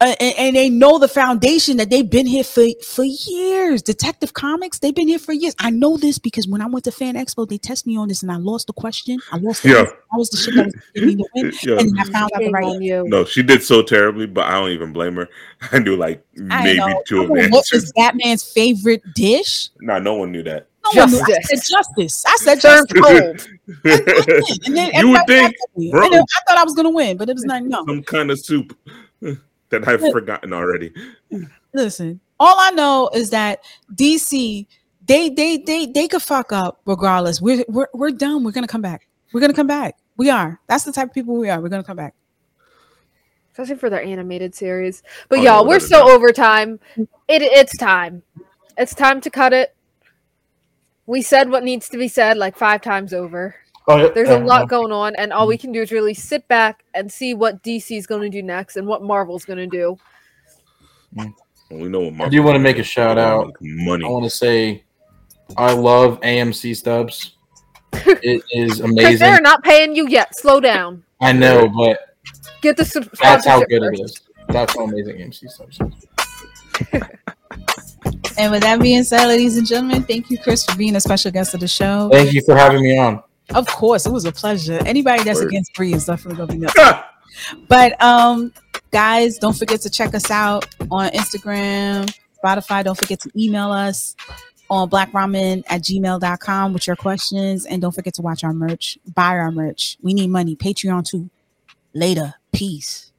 Uh, and, and they know the foundation that they've been here for, for years. Detective Comics, they've been here for years. I know this because when I went to Fan Expo, they test me on this and I lost the question. I lost the Yeah. answer. I was the shit that was getting me to win. [laughs] Yeah. And I found out the right you. No, she did so terribly, but I don't even blame her. [laughs] I knew like maybe know. two I of the know what answers. is Batman's favorite dish? Nah, no one knew that. No one knew. I Justice. said justice. I said Served justice. cold. [laughs] And then You would think, laughed at me. bro. And then I thought I was gonna win, but it was not. No, Some kind of soup that I've forgotten already. listen. All I know is that DC, they they they they could fuck up regardless. We're we're we're done. We're gonna come back. We're gonna come back. We are. That's the type of people we are. We're gonna come back. especially for their animated series. But Oh, y'all, no, we're without a so doubt. over time. It it's time. It's time to cut it. We said what needs to be said like five times over. Oh, yeah, There's a yeah, lot going on, and all we mm-hmm. can do is really sit back and see what DC is going to do next and what Marvel's going to do. Mm. We know what Marvel I do want to make a shout out. Money. I want to say I love AMC stubs. [laughs] It is amazing. they're not paying you yet. Slow down. I know, but Get the sub- that's how good it first. is. That's how amazing AMC stubs. is. And with that being said, ladies and gentlemen, thank you, Chris, for being a special guest of the show. Thank you for having me on. Of course, it was a pleasure. Anybody that's Word. against Bree is definitely gonna be [laughs] nuts. But um, guys, don't forget to check us out on Instagram, Spotify. Don't forget to email us on blackramen at gmail.com with your questions. And don't forget to watch our merch, buy our merch. We need money. Patreon too. Later. Peace.